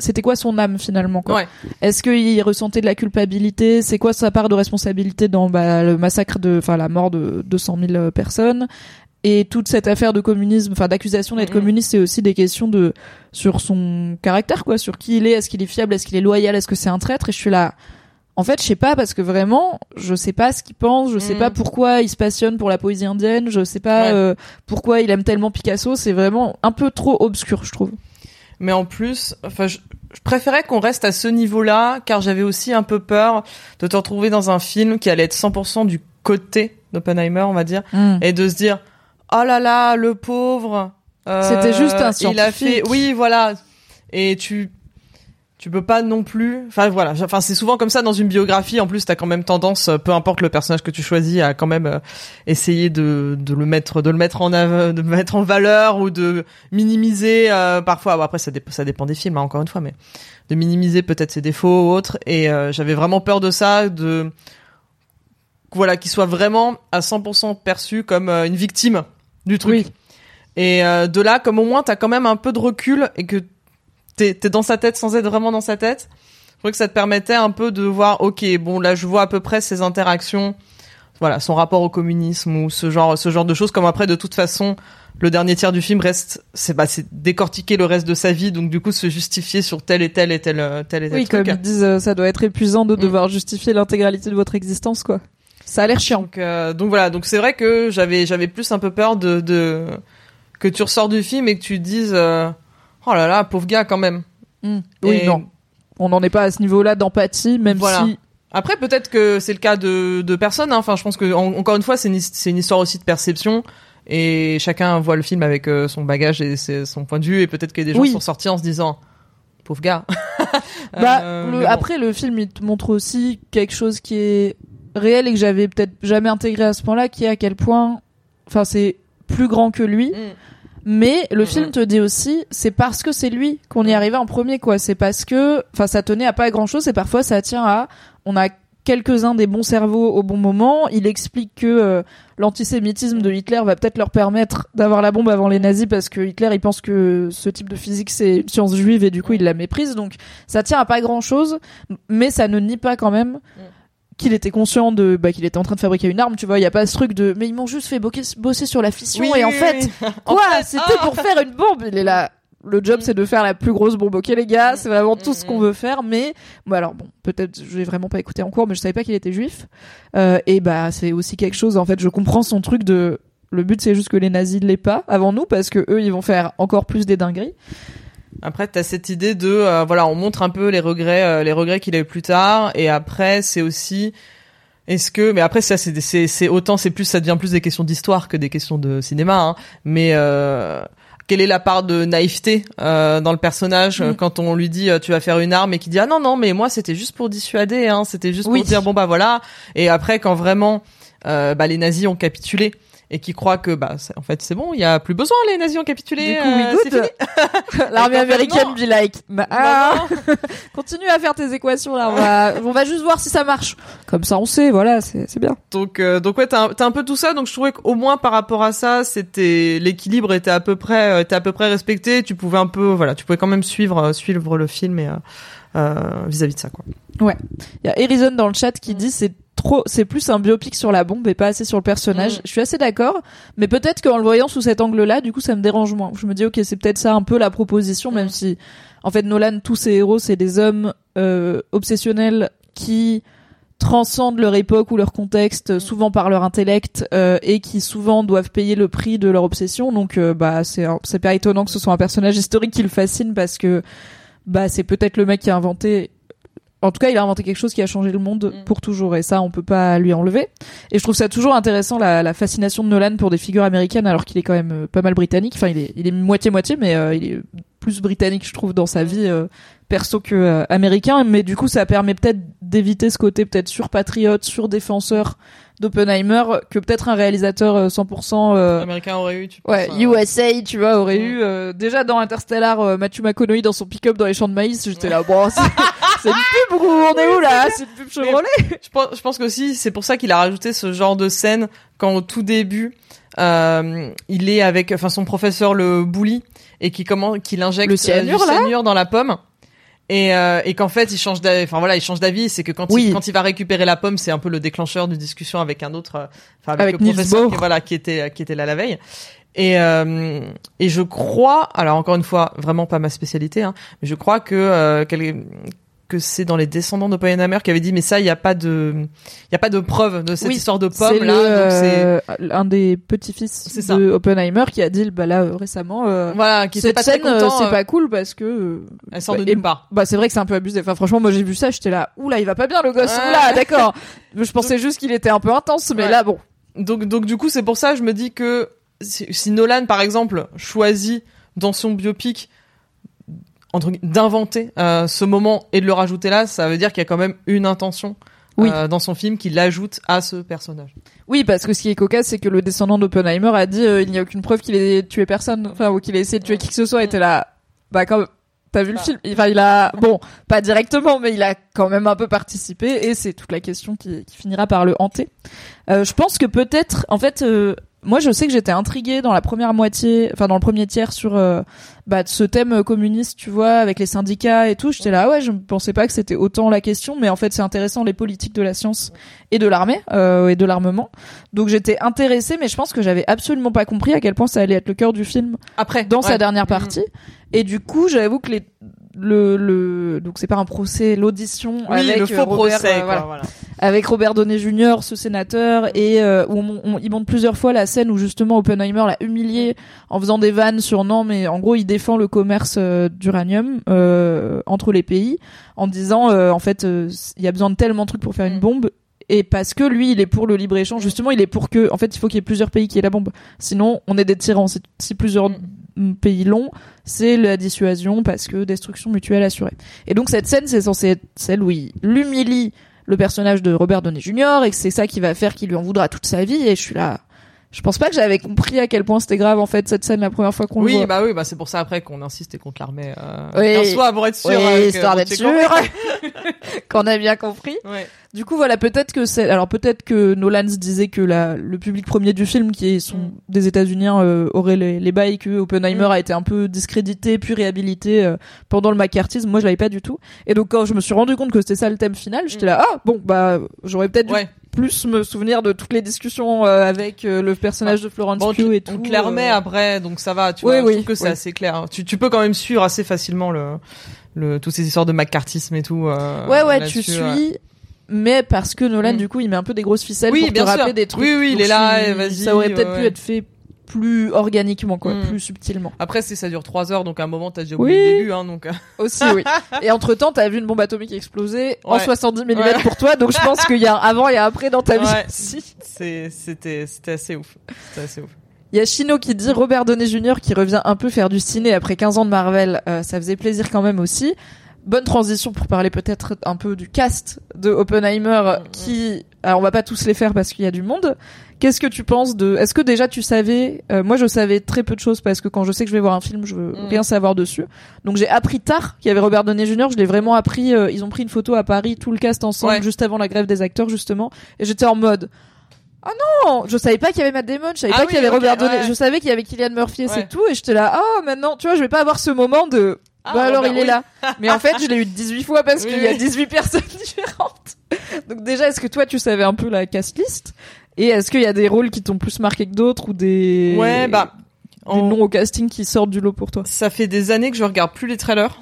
c'était quoi son âme finalement quoi Ouais. Est-ce qu'il ressentait de la culpabilité? C'est quoi sa part de responsabilité dans bah, le massacre de, enfin la mort de 200 000 personnes? Et toute cette affaire de communisme, enfin d'accusation d'être Mhm. communiste, c'est aussi des questions de sur son caractère quoi, sur qui il est, est-ce qu'il est fiable, est-ce qu'il est loyal, est-ce que c'est un traître? Et je suis là. En fait, je sais pas parce que vraiment, je sais pas ce qu'il pense, je sais Mhm. pas pourquoi il se passionne pour la poésie indienne, je sais pas Ouais. euh, pourquoi il aime tellement Picasso, c'est vraiment un peu trop obscur, je trouve. Mais en plus, enfin, je, je préférais qu'on reste à ce niveau-là, car j'avais aussi un peu peur de te retrouver dans un film qui allait être 100% du côté d'Oppenheimer, on va dire, et de se dire, oh là là, le pauvre. euh, C'était juste un Il a fait, scientifique. oui, voilà. Et tu, tu peux pas non plus. Enfin voilà. Enfin c'est souvent comme ça dans une biographie. En plus, t'as quand même tendance, euh, peu importe le personnage que tu choisis, à quand même euh, essayer de, de le mettre, de le mettre en av- de le mettre en valeur ou de minimiser euh, parfois. Bon, après, ça, dép- ça dépend des films, hein, encore une fois, mais de minimiser peut-être ses défauts ou autres. Et euh, j'avais vraiment peur de ça, de voilà, qu'il soit vraiment à 100% perçu comme euh, une victime du truc. Oui. Et euh, de là, comme au moins t'as quand même un peu de recul et que t'es es dans sa tête sans être vraiment dans sa tête, je trouvais que ça te permettait un peu de voir, ok, bon là je vois à peu près ses interactions voilà son rapport au communisme ou ce genre ce genre de choses comme après de toute façon le dernier tiers du film reste c'est bah c'est décortiquer le reste de sa vie donc du coup se justifier sur tel et tel et tel euh, tel et tel Oui, truc. comme ils disent, euh, ça doit être épuisant de Mm. devoir justifier l'intégralité de votre existence, quoi. Ça a l'air chiant. Donc, euh, donc voilà, donc c'est vrai que j'avais j'avais plus un peu peur de, de que tu ressors du film et que tu te dises euh, oh là là pauvre gars quand même. Mm. Oui, Et non. On n'en est pas à ce niveau-là d'empathie, même Voilà. si Après peut-être que c'est le cas de de personnes. hein. Enfin je pense que en- encore une fois c'est une une histoire aussi de perception et chacun voit le film avec euh, son bagage et son point de vue et peut-être que des gens Oui. sont sortis en se disant pauvre gars. Bah, Euh, le- mais bon. après, le film, il te montre aussi quelque chose qui est réel et que j'avais peut-être jamais intégré à ce point-là, qui est à quel point, enfin, c'est plus grand que lui. Mm. Mais le Mhm. film te dit aussi, c'est parce que c'est lui qu'on y est arrivé en premier, quoi. C'est parce que, enfin, ça tenait à pas grand-chose et parfois ça tient à, on a quelques-uns des bons cerveaux au bon moment. Il explique que euh, l'antisémitisme de Hitler va peut-être leur permettre d'avoir la bombe avant les nazis parce que Hitler, il pense que ce type de physique c'est une science juive et du coup il la méprise. Donc ça tient à pas grand-chose, mais ça ne nie pas quand même qu'il était conscient de bah, qu'il était en train de fabriquer une arme tu vois il y a pas ce truc de mais ils m'ont juste fait bosser sur la fission Oui, et en oui, fait oui. En Quoi fait, C'était pour faire une bombe. Il est là. Le job, c'est de faire la plus grosse bombe. Ok, les gars, c'est vraiment tout ce qu'on veut faire. Mais bon, alors bon, peut-être je l'ai vraiment pas écouté en cours, mais je savais pas qu'il était juif. Euh, et bah, c'est aussi quelque chose. En fait, je comprends son truc de. Le but, c'est juste que les nazis ne l'aient pas avant nous, parce que eux, ils vont faire encore plus des dingueries. Après, t'as cette idée de euh, voilà, on montre un peu les regrets, euh, les regrets qu'il a eu plus tard, et après c'est aussi est-ce que mais après ça c'est c'est c'est autant c'est plus ça devient plus des questions d'histoire que des questions de cinéma, hein, mais euh, quelle est la part de naïveté euh, dans le personnage Mm. quand on lui dit euh, tu vas faire une arme et qu'il dit ah non non mais moi c'était juste pour dissuader hein c'était juste Oui. pour dire bon bah voilà et après quand vraiment euh, bah les nazis ont capitulé et qui croient que bah c'est- en fait c'est bon il y a plus besoin les nazis ont capitulé euh. L'armée fait, américaine be like, bah, Bah ah, continue à faire tes équations là. On va, on va juste voir si ça marche. Comme ça, on sait. Voilà, c'est, c'est bien. Donc, euh, donc ouais, t'as un, un peu tout ça. Donc, je trouvais qu'au moins par rapport à ça, c'était l'équilibre était à peu près, euh, était à peu près respecté. Tu pouvais un peu, voilà, tu pouvais quand même suivre, euh, suivre le film et euh, euh, vis-à-vis de ça, quoi. Il y a Harrison dans le chat qui Mm. dit c'est trop, c'est plus un biopic sur la bombe et pas assez sur le personnage. Mm. Je suis assez d'accord, mais peut-être qu'en le voyant sous cet angle-là, du coup, ça me dérange moins. Je me dis ok, c'est peut-être ça un peu la proposition, même Mm. si en fait Nolan, tous ses héros, c'est des hommes euh, obsessionnels qui transcendent leur époque ou leur contexte, souvent par leur intellect, euh, et qui souvent doivent payer le prix de leur obsession. Donc, euh, bah, c'est c'est pas étonnant que ce soit un personnage historique qui le fascine parce que bah c'est peut-être le mec qui a inventé en tout cas, il a inventé quelque chose qui a changé le monde Mm. pour toujours, et ça, on peut pas lui enlever. Et je trouve ça toujours intéressant la, la fascination de Nolan pour des figures américaines, alors qu'il est quand même euh, pas mal britannique. Enfin, il est, il est moitié moitié, mais euh, il est plus britannique, je trouve, dans sa vie euh, perso que euh, américain. Mais du coup, ça permet peut-être d'éviter ce côté peut-être surpatriote, surdéfenseur d'Oppenheimer que peut-être un réalisateur euh, 100% euh, Américain aurait eu, tu Ouais, penses, euh, USA, tu vois, aurait eu euh, déjà dans Interstellar euh, Matthew McConaughey dans son pick-up dans les champs de maïs. J'étais là, bon, c'est une pub ou on est où là? C'est une pub Chevrolet? Je pense, je pense qu'aussi c'est pour ça qu'il a rajouté ce genre de scène quand au tout début euh, il est avec enfin son professeur le bully et qui comment qu'il injecte Le euh, cyanure, du là? cyanure dans la pomme et, euh, et qu'en fait il change d'avis enfin voilà il change d'avis. C'est que quand Oui. il quand il va récupérer la pomme c'est un peu le déclencheur d'une discussion avec un autre euh, enfin avec, Avec le professeur qui voilà qui était qui était là la veille. Et euh, et je crois alors encore une fois vraiment pas ma spécialité hein, mais je crois que euh, que c'est dans les descendants d'Oppenheimer qui avait dit mais ça il y a pas de il y a pas de preuve de cette Oui, histoire de pomme le, là donc c'est euh, un des petits-fils ça. de Oppenheimer qui a dit bah là euh, récemment euh, voilà qui cette pas scène euh, c'est euh, pas cool parce que euh, elle sort de bah, et- nulle part bah c'est vrai que c'est un peu abusé. Enfin franchement moi j'ai vu ça j'étais là oula il va pas bien le gosse Ouais. oula d'accord. Je pensais juste qu'il était un peu intense mais Ouais. là bon donc donc du coup c'est pour ça je me dis que si, si Nolan par exemple choisit dans son biopic entre d'inventer euh, ce moment et de le rajouter là ça veut dire qu'il y a quand même une intention Oui. euh, dans son film qui l'ajoute à ce personnage Oui, parce que ce qui est cocasse, c'est que le descendant d'Oppenheimer a dit euh, il n'y a aucune preuve qu'il ait tué personne, enfin ou qu'il ait essayé de tuer qui que ce soit. Et t'es là, bah quand t'as vu le Bah. film, enfin il a, bon, pas directement, mais il a quand même un peu participé. Et c'est toute la question qui, qui finira par le hanter. Euh, je pense que peut-être, en fait, euh, moi je sais que j'étais intriguée dans la première moitié, enfin dans le premier tiers sur euh, bah, ce thème communiste, tu vois, avec les syndicats et tout. J'étais là, ouais, je ne pensais pas que c'était autant la question, mais en fait c'est intéressant les politiques de la science et de l'armée euh, et de l'armement. Donc j'étais intéressée, mais je pense que j'avais absolument pas compris à quel point ça allait être le cœur du film Après, dans sa dernière Mhm. partie. Et du coup, j'avoue que les le, le donc c'est pas un procès l'audition Oui, avec le euh, faux Robert, procès, euh, quoi, voilà voilà. avec Robert Downey Jr., ce sénateur, et euh, où on, on- il montre plusieurs fois la scène où justement Oppenheimer l'a humilié en faisant des vannes sur non, mais en gros il défend le commerce euh, d'uranium euh, entre les pays en disant euh, en fait il y a besoin de tellement de trucs pour faire une Mm. bombe. Et parce que lui, il est pour le libre échange. Justement, il est pour que, en fait, il faut qu'il y ait plusieurs pays qui aient la bombe. Sinon, on est des tyrans. Si, si plusieurs Mm. Pays l'ont, c'est la dissuasion parce que destruction mutuelle assurée. Et donc cette scène, c'est censé être celle où il l'humilie le personnage de Robert Downey Jr. et que c'est ça qui va faire qu'il lui en voudra toute sa vie. Et je suis là. Je pense pas que j'avais compris à quel point c'était grave en fait cette scène la première fois qu'on le Oui, voit. bah oui, bah c'est pour ça après qu'on insiste contre l'armée. Euh, Oui. en soi, pour être sûr. Oui, euh, histoire d'être sûr qu'on a bien compris. Ouais. Du coup, voilà, peut-être que c'est, alors peut-être que Nolan se disait que la, le public premier du film, qui est sont Mm. des États-Unis, euh, aurait les, les bails que Oppenheimer Mm. a été un peu discrédité puis réhabilité euh, pendant le McCarthyisme. Moi, je l'avais pas du tout. Et donc, quand je me suis rendu compte que c'était ça le thème final, j'étais Mm. là, ah bon, bah, j'aurais peut-être dû Ouais. Plus me souvenir de toutes les discussions euh, avec euh, le personnage de Florence Bon, Pugh et tout. on te remet euh. après, donc ça va. Tu Oui, vois, oui, je trouve que c'est assez clair. Tu, tu peux quand même suivre assez facilement le, le, toutes ces histoires de McCarthyisme et tout. euh, Ouais, ouais, tu suis. ouais. Mais parce que Nolan, Mm. du coup, il met un peu des grosses ficelles Oui, pour te bien sûr. rappeler des trucs. Oui, oui, il Donc, est là, et vas-y, Ça aurait peut-être ouais, pu être fait plus organiquement, quoi, Mm. plus subtilement. Après, c'est ça dure trois heures, donc à un moment t'as déjà Oui. oublié le début, hein, donc. euh, Aussi, oui. Et entre temps, t'as vu une bombe atomique exploser en Ouais. 70 mm Ouais. pour toi, donc je pense qu'il y a un avant et un après dans ta vie Ouais. aussi. c'est, c'était, c'était assez ouf. C'était assez ouf. Il y a Chino qui dit Robert Downey Jr. qui revient un peu faire du ciné après 15 ans de Marvel. Euh, ça faisait plaisir quand même aussi. Bonne transition pour parler peut-être un peu du cast de Oppenheimer Mm, qui, alors on va pas tous les faire parce qu'il y a du monde. Qu'est-ce que tu penses de, est-ce que déjà tu savais, euh, moi je savais très peu de choses parce que quand je sais que je vais voir un film, je veux Mm. rien savoir dessus. Donc j'ai appris tard qu'il y avait Robert Downey Jr. Je l'ai vraiment appris, euh, ils ont pris une photo à Paris, tout le cast ensemble, Ouais. juste avant la grève des acteurs justement. Et j'étais en mode, ah non, je savais pas qu'il y avait Matt Damon, je savais Ah pas oui, qu'il y avait Robert Downey, ouais. je savais qu'il y avait Killian Murphy et Ouais. c'est tout, et j'étais là, ah maintenant, tu vois, je vais pas avoir ce moment de, Ah, bah alors Robert, il est oui. là. Mais en fait, je l'ai eu 18 fois parce Oui, qu'il y a oui. 18 personnes différentes. Donc déjà, est-ce que toi tu savais un peu la cast list? Et est-ce qu'il y a des rôles qui t'ont plus marqué que d'autres ou des Ouais, bah. des en- noms au casting qui sortent du lot pour toi? Ça fait des années que je regarde plus les trailers.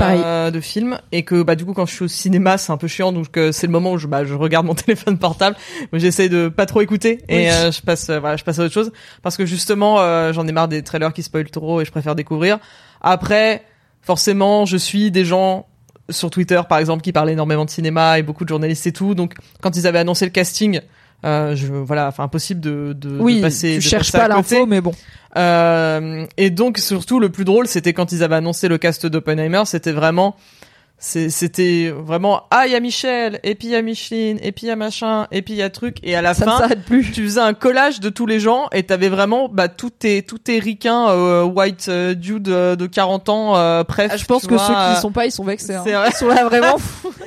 Euh, de films et que bah du coup quand je suis au cinéma c'est un peu chiant donc euh, c'est le moment où je bah je regarde mon téléphone portable mais j'essaie de pas trop écouter et Oui. euh, je passe euh, voilà je passe à autre chose parce que justement euh, j'en ai marre des trailers qui spoilent trop et je préfère découvrir après forcément je suis des gens sur Twitter par exemple qui parlent énormément de cinéma et beaucoup de journalistes et tout donc quand ils avaient annoncé le casting euh, je voilà enfin impossible de de, de Oui, passer tu de cherches passer à pas l'info, mais bon. Euh, et donc surtout le plus drôle, c'était quand ils avaient annoncé le cast d'Oppenheimer, c'était vraiment c'était vraiment ah il y a Michel et puis il y a Micheline et puis il y a machin et puis il y a truc et à la Ça fin plus. tu faisais un collage de tous les gens et t'avais vraiment bah tous tes tous tes ricains euh, white euh, dude euh, de 40 ans euh, bref Ah, je pense que vois, ceux qui euh, sont pas, ils sont vexés. hein. Ils sont là vraiment.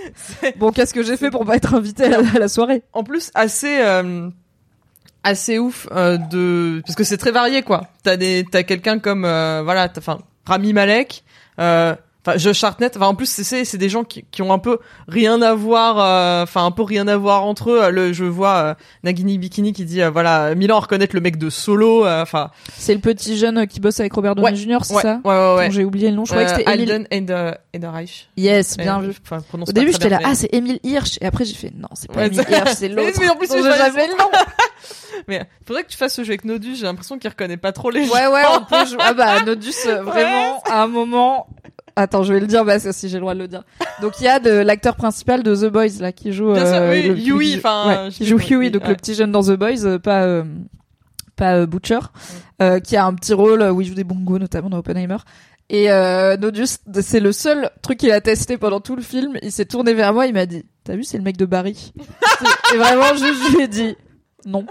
bon, qu'est-ce que j'ai fait pour pas être invité à la, à la soirée? En plus assez euh, assez ouf euh, de parce que c'est très varié quoi t'as des t'as quelqu'un comme euh, voilà t'as- enfin Rami Malek euh, enfin Josh Hartnett enfin en plus c'est c'est des gens qui, qui ont un peu rien à voir euh, enfin un peu rien à voir entre eux le je vois euh, Nagini Bikini qui dit euh, voilà Milan reconnaître le mec de Solo euh, enfin C'est le petit jeune qui bosse avec Robert Downey Ouais, Jr., c'est ouais, ça ouais ouais J'ai oublié le nom. Je croyais que Euh, c'était. Alden Ederreich Yes, bien Euh, vu. Au début, j'étais là, ah, c'est Emile Hirsch. Et après, j'ai fait, non, c'est pas Emile Hirsch, c'est l'autre. mais en plus, jamais le nom. mais faudrait que tu fasses ce jeu avec Nodus j'ai l'impression qu'il reconnaît pas trop les gens Ouais, ouais, on peut jouer. Ah bah, Nodus, euh, vraiment, à un moment. Attends, je vais le dire parce que si j'ai le droit de le dire. Donc il y a de l'acteur principal de The Boys là qui joue Bien sûr, euh, oui, Huey, enfin, ouais, qui joue Huey donc ouais. le petit jeune dans The Boys euh, pas euh, pas euh, Butcher euh, qui a un petit rôle où il joue des bongos notamment dans Oppenheimer. Et euh, Nodus c'est le seul truc qu'il a testé pendant tout le film. Il s'est tourné vers moi il m'a dit t'as vu c'est le mec de Barry? Et vraiment je, je lui ai dit non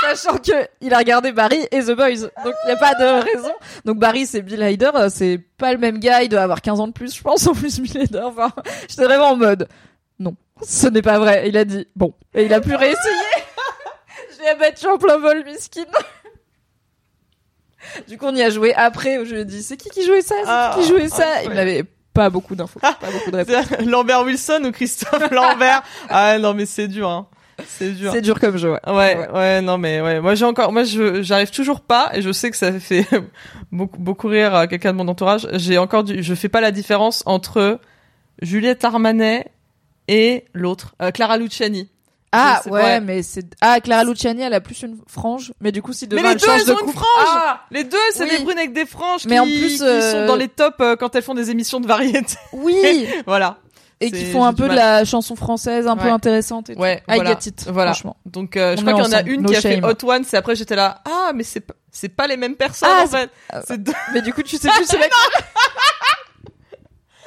sachant que il a regardé Barry et The Boys. Donc il y a pas de raison. Donc Barry c'est Bill Hader. Euh, c'est pas le même gars. Il doit avoir 15 ans de plus je pense en plus Bill Hader. Enfin j'étais vraiment en mode non ce n'est pas vrai. Il a dit bon. Et il a pu réessayer. Je l'ai abattu en plein vol, miskin. du coup, on y a joué après. Je lui ai dit, c'est qui qui jouait ça? C'est Ah, qui qui jouait ça? Il incroyable. n'avait pas beaucoup d'infos, pas beaucoup de réponses. Lambert Wilson ou Christophe Lambert? Ah non mais c'est dur hein. C'est dur. C'est dur comme jeu, ouais. Ouais, Ouais. ouais, non mais ouais, moi j'ai encore, moi je, j'arrive toujours pas et je sais que ça fait beaucoup, beaucoup rire à quelqu'un de mon entourage. J'ai encore du, je fais pas la différence entre Juliette Armanet et l'autre, euh, Clara Luciani. Ah ouais, ouais. mais c'est ah Clara Luciani, elle a plus une frange, mais du coup si demain Mais les elle deux, change elles de ont une frange Ah Les deux, c'est Oui. des brunes avec des franges Mais qui, en plus, qui euh, sont dans les tops euh, quand elles font des émissions de variété. oui, voilà. Et qui C'est- font un peu de la chanson française un peu intéressante et tout. Ouais, I voilà. get it, Voilà. franchement. Donc euh, je crois qu'il y en a une no qui a fait. Hot Ones et après j'étais là, ah mais c'est pas, c'est pas les mêmes personnes Ah, en fait. C'est deux- Mais du coup, tu sais plus c'est laquelle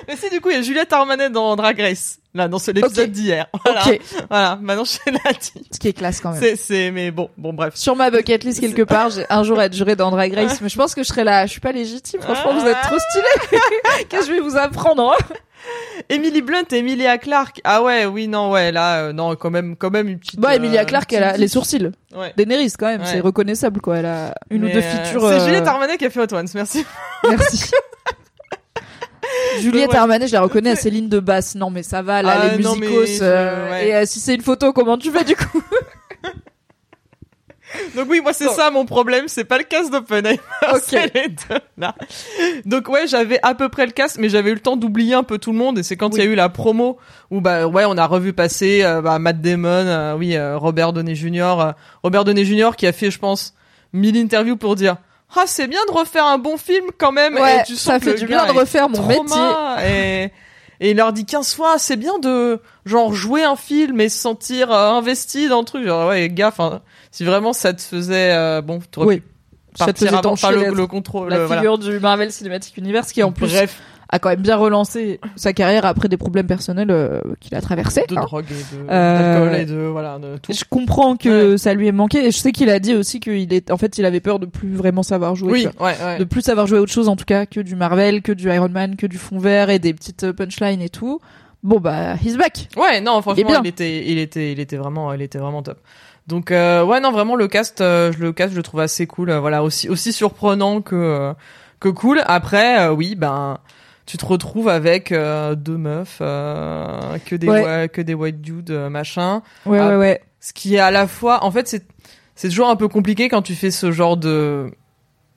Mais si, du coup, il y a Juliette Armanet dans Drag Race. Là, dans ce l'épisode Ok. d'hier. Voilà. Voilà. Maintenant, je l'ai dit. ce qui est classe quand même. C'est, c'est, mais bon, bon, bref. Sur ma bucket list quelque part, j'ai un jour être juré dans Drag Race, mais je pense que je serai là. Je suis pas légitime, franchement, vous êtes trop stylés. Qu'est-ce que je vais vous apprendre hein? Emily Blunt et Emilia Clarke. Ah ouais, oui, non, ouais, là, euh, non, quand même, quand même une petite. Bah, euh, Emilia Clarke, elle a les sourcils. Ouais. Daenerys quand même, Ouais. c'est reconnaissable quoi. Elle a une ou Mais, deux euh, features. C'est euh, Juliette Armanet qui a fait merci. Merci. Juliette Ouais. Armanet, je la reconnais à Céline de basse. Non, mais ça va, là, Ah, les non, mais musicos. euh, ouais. Et euh, si c'est une photo, comment tu fais du coup? Donc oui, moi c'est ça mon problème, c'est pas le casse d'Oppenheimer, Ok. c'est les deux là. Donc ouais, j'avais à peu près le casse, mais j'avais eu le temps d'oublier un peu tout le monde et c'est quand il y a eu la promo où bah ouais, on a revu passer euh, bah, Matt Damon, euh, oui, euh, Robert Downey Jr., Robert Downey Jr. qui a fait je pense mille interviews pour dire "Ah, c'est bien de refaire un bon film quand même." Ouais, et tu sens ça que fait du bien de refaire mon métier. et et il leur dit 15 fois, c'est bien de genre jouer un film et se sentir investi dans le truc. Genre ouais, gars, enfin, si vraiment ça te faisait euh, bon, tu aurais Oui. pu Ça te partir faisait avant, enfin, le, le contrôle, La voilà. figure du Marvel Cinematic Universe qui en plus Bref, a quand même bien relancé sa carrière après des problèmes personnels euh, qu'il a traversés. de hein. drogue et de Euh, et de voilà, de tout. Je comprends que ça lui ait manqué et je sais qu'il a dit aussi qu'il est en fait il avait peur de plus vraiment savoir jouer. Oui, ouais, ouais. de plus savoir jouer à autre chose en tout cas que du Marvel, que du Iron Man, que du fond vert et des petites euh, punchlines et tout. Bon bah he's back. Ouais, non, franchement, il, était, il était, il était vraiment, il était vraiment top. Donc euh, ouais, non, vraiment le cast, euh, je le cast, je le trouve assez cool. euh, voilà, aussi, aussi surprenant que euh, que cool. Après, euh, oui, ben, tu te retrouves avec euh, deux meufs, euh, que des, Ouais. que des white dudes, euh, machin. Ouais Ah, ouais ouais. Ce qui est à la fois, en fait, c'est c'est toujours un peu compliqué quand tu fais ce genre de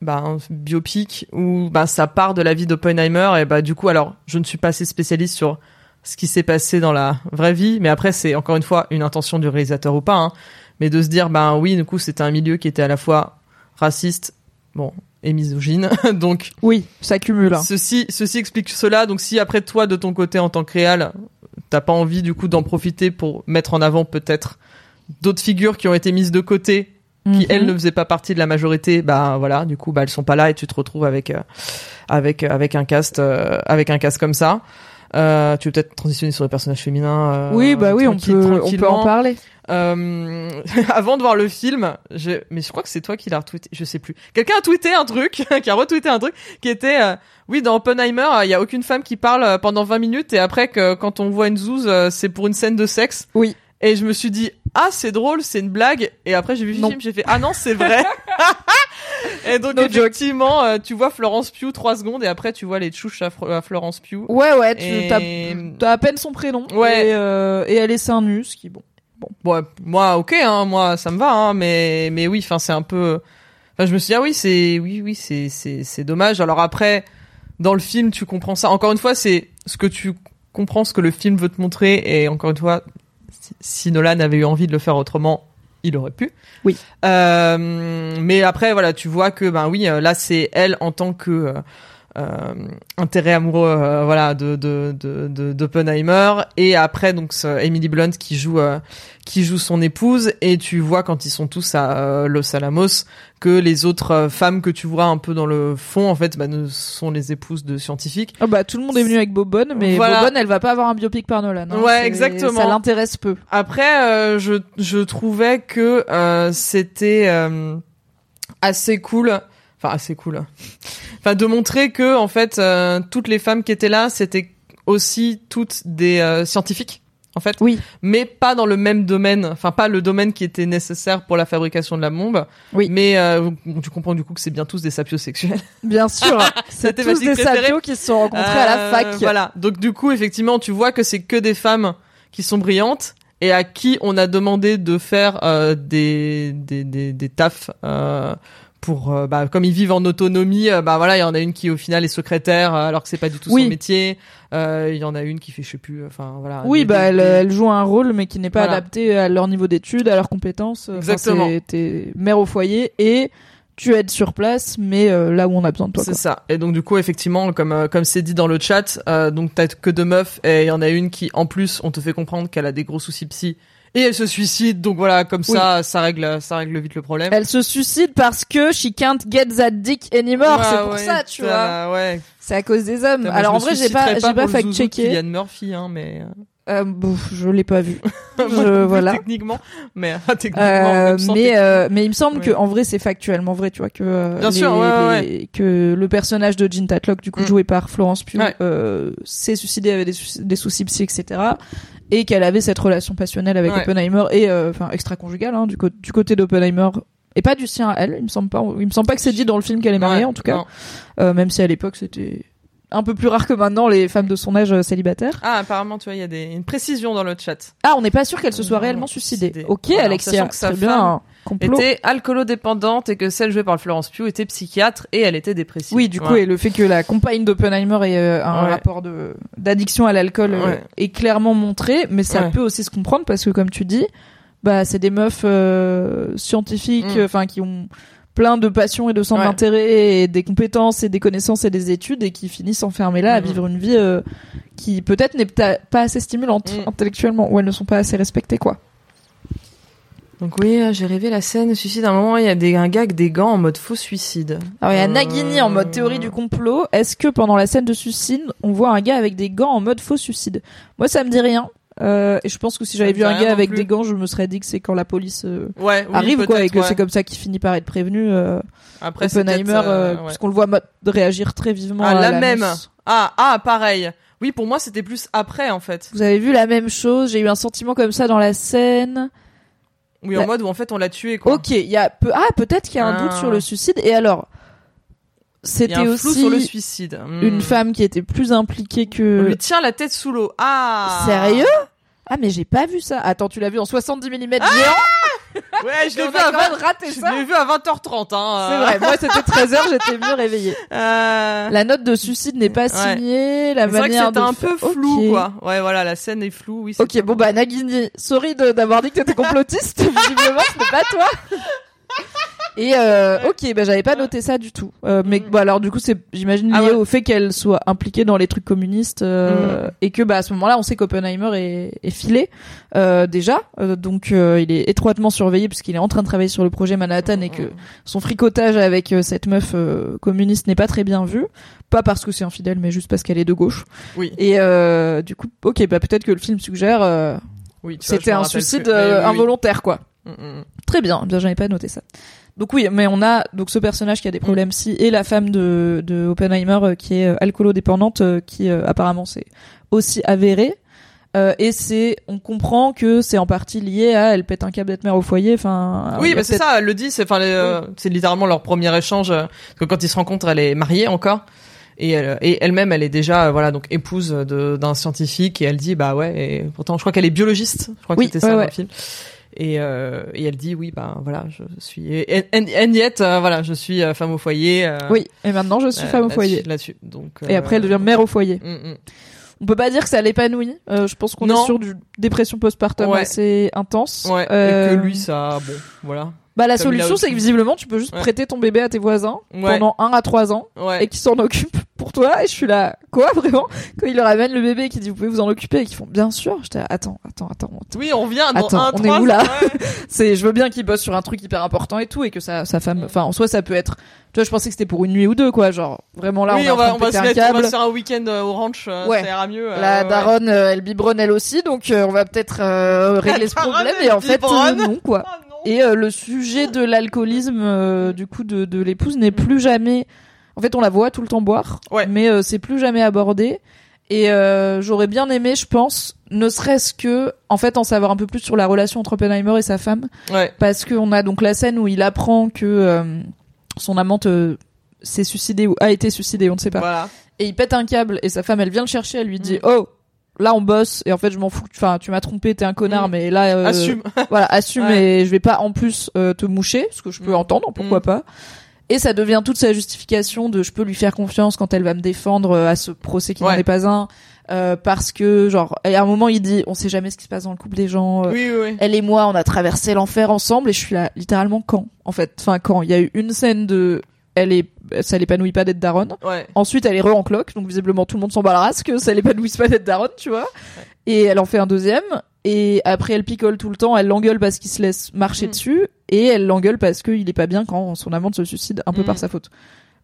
ben, biopic où ben, ça part de la vie d'Oppenheimer et bah du coup alors je ne suis pas assez spécialiste sur ce qui s'est passé dans la vraie vie mais après c'est encore une fois une intention du réalisateur ou pas hein, mais de se dire ben oui du coup c'était un milieu qui était à la fois raciste bon et misogyne donc Oui, ça cumule. hein. Ceci, ceci explique cela. Donc, si après toi, de ton côté, en tant que réal, t'as pas envie du coup d'en profiter pour mettre en avant peut-être d'autres figures qui ont été mises de côté, qui Mhm. elles ne faisaient pas partie de la majorité, bah voilà, du coup, bah elles sont pas là et tu te retrouves avec euh, avec euh, avec un cast euh, avec un cast comme ça. Euh, tu veux peut-être transitionner sur les personnages féminins. euh, Oui bah oui on peut on peut en parler. Euh, avant de voir le film, je, mais je crois que c'est toi qui l'as retweeté, je sais plus. Quelqu'un a tweeté un truc, qui a retweeté un truc, qui était, euh, oui, dans Oppenheimer, il y a aucune femme qui parle euh, pendant 20 minutes et après que quand on voit une zouze, euh, c'est pour une scène de sexe. Oui. Et je me suis dit, ah, c'est drôle, c'est une blague. Et après, j'ai vu le film, j'ai fait, ah non, c'est vrai. et donc, No effectivement, euh, tu vois Florence Pugh trois secondes et après, tu vois les tchouches à, Florence Pugh. Ouais ouais tu Et- t'as à peine son prénom. Ouais. Et, euh, et elle est seins nus ce qui bon. Bon, moi, ok, hein, moi, ça me va, hein, mais, mais oui, enfin, c'est un peu. Enfin, je me suis dit, ah oui, c'est, oui, oui, c'est, c'est, c'est dommage. Alors après, dans le film, tu comprends ça. Encore une fois, c'est ce que tu comprends, ce que le film veut te montrer, et encore une fois, si, Nolan avait eu envie de le faire autrement, il aurait pu. Oui. Euh, mais après, voilà, tu vois que, ben oui, euh, là, c'est elle en tant que euh, intérêt amoureux, euh, voilà, de de de d'Oppenheimer, et après donc Emily Blunt qui joue euh, qui joue son épouse, et tu vois quand ils sont tous à euh, Los Alamos que les autres euh, femmes que tu vois un peu dans le fond, en fait, bah, ne sont les épouses de scientifiques. Ah bah tout le monde est venu avec Bobonne mais Voilà. Bobonne elle va pas avoir un biopic par Nolan. hein. Ouais, exactement. Ça l'intéresse peu. Après, euh, je, je trouvais que euh, c'était euh, assez cool, enfin assez cool, enfin de montrer que en fait euh, toutes les femmes qui étaient là, c'était aussi toutes des euh, scientifiques en fait. Oui. Mais pas dans le même domaine, enfin pas le domaine qui était nécessaire pour la fabrication de la bombe. Oui. Mais euh, tu comprends du coup que c'est bien tous des sapiosexuels. Bien sûr. C'est tous des sapios qui se sont rencontrés à la Euh, fac. Voilà. Donc du coup, effectivement, tu vois que c'est que des femmes qui sont brillantes et à qui on a demandé de faire euh, des, des des des tafs euh, pour euh, bah comme ils vivent en autonomie, euh, bah voilà, il y en a une qui au final est secrétaire euh, alors que c'est pas du tout Oui. son métier. Euh, Il y en a une qui fait je sais plus, enfin voilà. Oui, des- bah elle, des- elle joue un rôle, mais qui n'est pas Voilà. adapté à leur niveau d'études, à leurs compétences. Enfin, Exactement. c'est- T'es mère au foyer et tu aides sur place, mais euh, là où on a besoin de toi. C'est ça. Et donc du coup, effectivement, comme euh, comme c'est dit dans le chat, euh, donc t'as que deux meufs et il y en a une qui, en plus, on te fait comprendre qu'elle a des gros soucis psy et elle se suicide. Donc voilà, comme ça, ça règle ça règle vite le problème. Elle se suicide parce que she can't get that dick anymore. Ouais, c'est pour ouais, ça, tu vois. Ouais. C'est à cause des hommes. Putain, Alors en vrai, j'ai pas, j'ai pas fact-checké. Kylian Murphy, hein, mais Euh, bouf, je l'ai pas vu. Je, voilà. techniquement, mais techniquement, Euh, mais euh, mais il me semble Ouais. que en vrai c'est factuellement vrai tu vois que euh, Bien les- sûr, ouais, que le personnage de Jean Tatlock du coup Mm. joué par Florence Pugh Ouais. euh, s'est suicidé avec des, soucis- des soucis psy etc et qu'elle avait cette relation passionnelle avec. Oppenheimer et euh, enfin extra-conjugale hein, du, côté d'Oppenheimer et pas du sien à elle il me semble pas il me semble pas que c'est dit dans le film qu'elle est mariée en tout cas. Euh, même si à l'époque c'était un peu plus rare que maintenant les femmes de son âge euh, célibataires Ah, apparemment, tu vois, il y a des une précision dans le chat. ah on n'est pas sûr qu'elle se soit réellement suicidée suicidée. ok Alexia que sa très bien femme un complot Était alcoolodépendante et que celle jouée par Florence Pugh était psychiatre et elle était dépressive. Oui, du coup, et le fait que la compagne d'Oppenheimer ait euh, un Ouais. rapport de d'addiction à l'alcool euh, Ouais. est clairement montré, mais ça Ouais. peut aussi se comprendre parce que, comme tu dis, bah c'est des meufs euh, scientifiques, Mm. enfin qui ont plein de passions et de centres Ouais. d'intérêt et des compétences et des connaissances et des études et qui finissent enfermées là à Mhm. vivre une vie euh, qui peut-être n'est pas assez stimulante Mm. intellectuellement ou elles ne sont pas assez respectées quoi. Donc oui, euh, j'ai rêvé la scène suicide. À un moment, il y a des, un gars avec des gants en mode faux suicide. Alors il y a Euh, Nagini en mode théorie du complot. Est-ce que pendant la scène de suicide, on voit un gars avec des gants en mode faux suicide? Moi, ça me dit rien. Euh, et je pense que si j'avais vu un gars avec plus. des gants, je me serais dit que c'est quand la police euh, Ouais, oui, arrive quoi, et que ouais. c'est comme ça qu'il finit par être prévenu. Euh, Après, Oppenheimer, euh, euh, ouais. puisqu'on le voit réagir très vivement. Ah, à la même. Ah, ah, pareil. Oui, pour moi, c'était plus après, en fait. Vous avez vu la même chose J'ai eu un sentiment comme ça dans la scène. Oui, La- en mode où en fait on l'a tué, quoi. Ok, il y a peu... ah peut-être qu'il y a un Ah. doute sur le suicide. Et alors, c'était a un flou aussi sur le suicide. Hmm. une femme qui était plus impliquée On que. lui tient la tête sous l'eau. Ah. Sérieux? Ah mais j'ai pas vu ça. Attends, tu l'as vu en 70 mm géant? Ouais, je l'ai on vu à quand même 20... raté Je ça. l'ai vu à 20h30, hein. C'est vrai, moi c'était 13h, j'étais mieux réveillée. Euh... La note de suicide n'est pas Ouais. signée, la C'est vrai que manière c'était de un peu flou, quoi. Ouais, voilà, la scène est floue, oui. c'est Ok, bon bah Nagini, sorry de- d'avoir dit que t'étais complotiste, visiblement ce n'est pas toi. Et euh, ok, bah j'avais pas noté ça du tout. Euh, mais Mm. bon alors du coup c'est, j'imagine lié Ah ouais. au fait qu'elle soit impliquée dans les trucs communistes euh, et que bah à ce moment-là on sait qu'Oppenheimer est, est filé euh, déjà, Euh, donc euh, il est étroitement surveillé puisqu'il est en train de travailler sur le projet Manhattan et que son fricotage avec cette meuf communiste n'est pas très bien vu. Pas parce que c'est infidèle, mais juste parce qu'elle est de gauche. Oui. Et euh, du coup, ok, bah peut-être que le film suggère euh, Oui, c'était un suicide oui, involontaire, quoi. Mm, mm. Très bien, bien j'avais pas noté ça. Donc oui, mais on a donc ce personnage qui a des problèmes si et la femme de, de Oppenheimer euh, qui est euh, alcoolodépendante, euh, qui euh, apparemment c'est aussi avéré. Euh, et c'est, on comprend que c'est en partie lié à elle pète un câble d'être mère au foyer. Enfin, Oui, bah c'est ça, elle le dit, c'est enfin euh, c'est littéralement leur premier échange euh, parce que quand ils se rencontrent, elle est mariée encore et elle et elle-même elle est déjà voilà donc épouse de d'un scientifique et elle dit bah ouais et pourtant je crois qu'elle est biologiste, je crois Oui, que c'était ça ouais. le film. Et, euh, et elle dit oui bah voilà je suis and, and yet, euh, voilà je suis euh, femme au foyer euh, Oui, et maintenant je suis euh, femme au foyer. là-dessus donc Et euh, après elle devient mère au foyer. mm, mm. On peut pas dire que ça l'épanouit. Euh, je pense qu'on est sur du dépression postpartum Ouais. assez intense. ouais Euh, et que lui ça bon voilà Bah la Comme solution c'est que visiblement tu peux juste Ouais. prêter ton bébé à tes voisins Ouais. pendant un à trois ans ouais et qu'ils s'en occupent pour toi et je suis là quoi vraiment? Quand il leur amène le bébé et qu'ils disent vous pouvez vous en occuper et qu'ils font bien sûr j'étais là, attends attends attends attends. oui on revient dans Attends, un on est où, là c'est je veux bien qu'il bosse sur un truc hyper important et tout et que sa sa femme Mm. enfin en soi ça peut être tu vois je pensais que c'était pour une nuit ou deux quoi genre vraiment là oui, on on, va, on va se un mettre, on va se faire un week-end euh, au ranch, euh, Ouais. ça ira mieux. euh, la ouais. daronne euh, elle biberonne elle aussi donc euh, on va peut-être euh, régler ce problème et en fait euh, non quoi Oh. Et euh, le sujet de l'alcoolisme euh, du coup de, de l'épouse n'est plus jamais. En fait, on la voit tout le temps boire, Ouais. mais euh, c'est plus jamais abordé. Et euh, j'aurais bien aimé, je pense, ne serait-ce que en fait en savoir un peu plus sur la relation entre Oppenheimer et sa femme Ouais. parce qu'on a donc la scène où il apprend que euh, son amante euh, s'est suicidée ou a été suicidée, on ne sait pas. Voilà. Et il pète un câble et sa femme elle vient le chercher, elle lui dit Mm. "Oh, là on bosse et en fait je m'en fous, enfin tu m'as trompé, t'es un connard Mm. mais là euh, Assume. voilà, assume Ouais. et je vais pas en plus euh, te moucher, ce que je peux Mm. entendre, pourquoi Mm. pas." Et ça devient toute sa justification de je peux lui faire confiance quand elle va me défendre euh, à ce procès qui n'en Ouais. est pas un euh, parce que genre à un moment il dit on sait jamais ce qui se passe dans le couple des gens euh, Oui, oui, oui. elle et moi, on a traversé l'enfer ensemble et je suis là littéralement quand en fait? Enfin quand? Il y a eu une scène de elle est ça l'épanouit pas d'être daronne. Ouais. Ensuite, elle est re en cloque, donc visiblement tout le monde s'en bat la race que ça l'épanouisse pas d'être daronne, tu vois. Et elle en fait un deuxième et après elle picole tout le temps, elle l'engueule parce qu'il se laisse marcher Mm. dessus et elle l'engueule parce qu'il est pas bien quand son amante se suicide un peu Mm. par sa faute.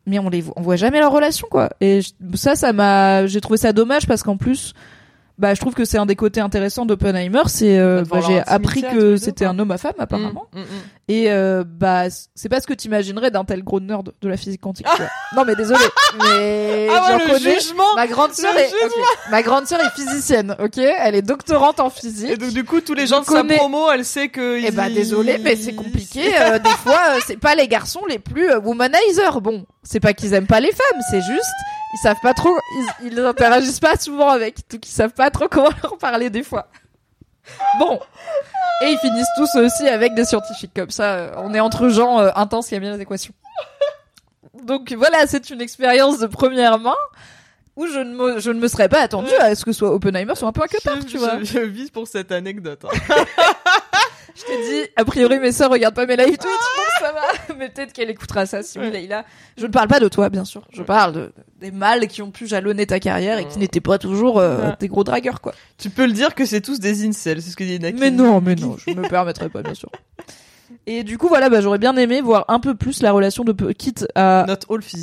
Mais on les vo- on voit jamais leur relation quoi. Et je- ça ça m'a j'ai trouvé ça dommage parce qu'en plus bah je trouve que c'est un des côtés intéressants d'Oppenheimer, c'est euh, Bah, bah, j'ai appris que c'était un homme à femme apparemment. Mm, mm, mm. Et euh, bah c'est pas ce que t'imaginerais d'un tel gros nerd de la physique quantique. non mais désolé, mais Ah ouais, le connais. jugement. Ma grande sœur est ma grande sœur est physicienne, ok Elle est doctorante en physique. Et donc du coup, tous les gens de sa promo, elle sait que. Eh ils- bah désolé, mais c'est compliqué. euh, des fois, euh, c'est pas les garçons les plus euh, womanizer. Bon, c'est pas qu'ils aiment pas les femmes, c'est juste ils savent pas trop, ils, ils interagissent pas souvent avec, donc ils savent pas trop comment leur parler des fois. Bon, et ils finissent tous aussi avec des scientifiques comme ça. euh, On est entre gens euh, intenses qui aiment bien les équations. Donc voilà, c'est une expérience de première main où je ne me, je ne me serais pas attendu à ce que soit Oppenheimer soit un peu un cutard, tu vois. je, je vis pour cette anecdote. hein. Je t'ai dit, a priori mes sœurs regardent pas mes live tweets, donc ça va. Mais peut-être qu'elle écoutera ça si oui. Leïla. Je ne parle pas de toi, bien sûr. Je parle de, des mâles qui ont pu jalonner ta carrière et qui n'étaient pas toujours euh, des gros dragueurs, quoi. tu peux le dire que c'est tous des incels, c'est ce que dit Naki. Mais non, mais non, je me permettrai pas, bien sûr. Et du coup, voilà, bah, j'aurais bien aimé voir un peu plus la relation de, quitte à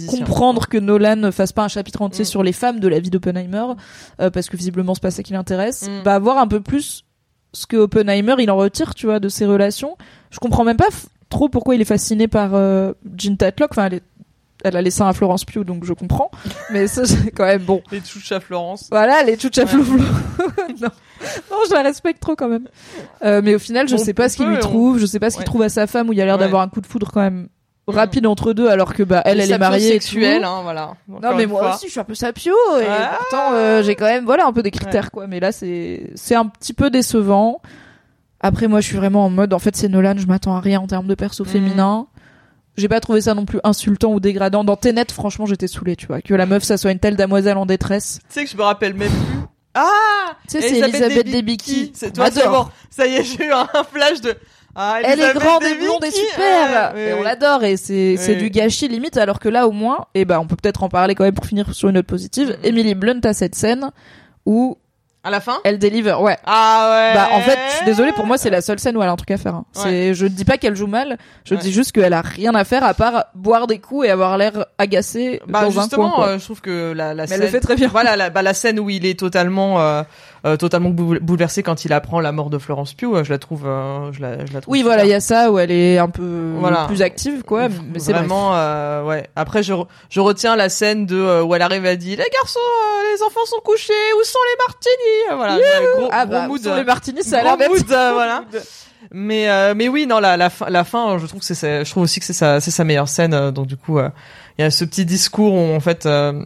comprendre que Nolan ne fasse pas un chapitre entier Mm. sur les femmes de la vie d'Oppenheimer, euh, parce que visiblement c'est pas ça qui l'intéresse, Mm. bah voir un peu plus ce que Oppenheimer il en retire, tu vois, de ses relations. Je comprends même pas trop pourquoi il est fasciné par euh, Jean Tatlock. Enfin, elle, est- elle a les seins à Florence Pugh, donc je comprends. Mais ça, c'est quand même bon. Les à Florence. Voilà, les tchoucha Ouais. flou non. non, je la respecte trop quand même. Euh, mais au final, je On sais pas ce qu'il lui on- trouve, je sais pas ce qu'il Ouais. trouve à sa femme où il y a l'air Ouais. d'avoir un coup de foudre quand même rapide entre deux, alors que bah elle, elle est mariée. sexuelle, hein, voilà. Non mais moi fois. aussi je suis un peu sapio et Ah. pourtant euh, j'ai quand même voilà un peu des critères quoi mais là c'est c'est un petit peu décevant. Après moi je suis vraiment en mode en fait c'est Nolan, je m'attends à rien en termes de perso Mhm. féminin. J'ai pas trouvé ça non plus insultant ou dégradant. Dans Tenet franchement j'étais saoulée tu vois que la meuf ça soit une telle damoiselle en détresse. Tu sais que je me rappelle même plus. Ah Tu sais c'est Elisabeth Debicki. C'est toi, adore. Ça y est, j'ai eu un flash de. Ah, Elle est grande et blonde et super Ouais, et oui, on l'adore et c'est c'est du gâchis limite alors que là au moins et ben on peut peut-être en parler quand même pour finir sur une note positive. Emily Blunt a cette scène où À la fin? elle délivre ouais Ah ouais. Bah en fait, je suis désolée, pour moi c'est la seule scène où elle a un truc à faire. hein. C'est, je ne dis pas qu'elle joue mal, je Ouais. dis juste qu'elle a rien à faire à part boire des coups et avoir l'air agacée Bah dans un coin. quoi. euh, je trouve que la, la Mais scène. elle le fait très bien. Voilà, la, bah, la scène où il est totalement, euh, euh, totalement boule- bouleversé quand il apprend la mort de Florence Pugh, euh, je la trouve, euh, je la, je la trouve. Oui, voilà, il y a ça où elle est un peu Voilà. plus active, quoi. Mais c'est vraiment, euh, ouais. Après, je, re- je retiens la scène de où elle arrive à dire les garçons, les enfants sont couchés, où sont les martinis Voilà, ouais, gros, Ah gros bah, mood, sur euh, les martinis, ça a l'air d'être. mood, voilà. Mais euh, mais oui, non, la la fin, la fin, je trouve que c'est je trouve aussi que c'est sa c'est sa meilleure scène. donc du coup, euh, il y a ce petit discours où en fait. euh,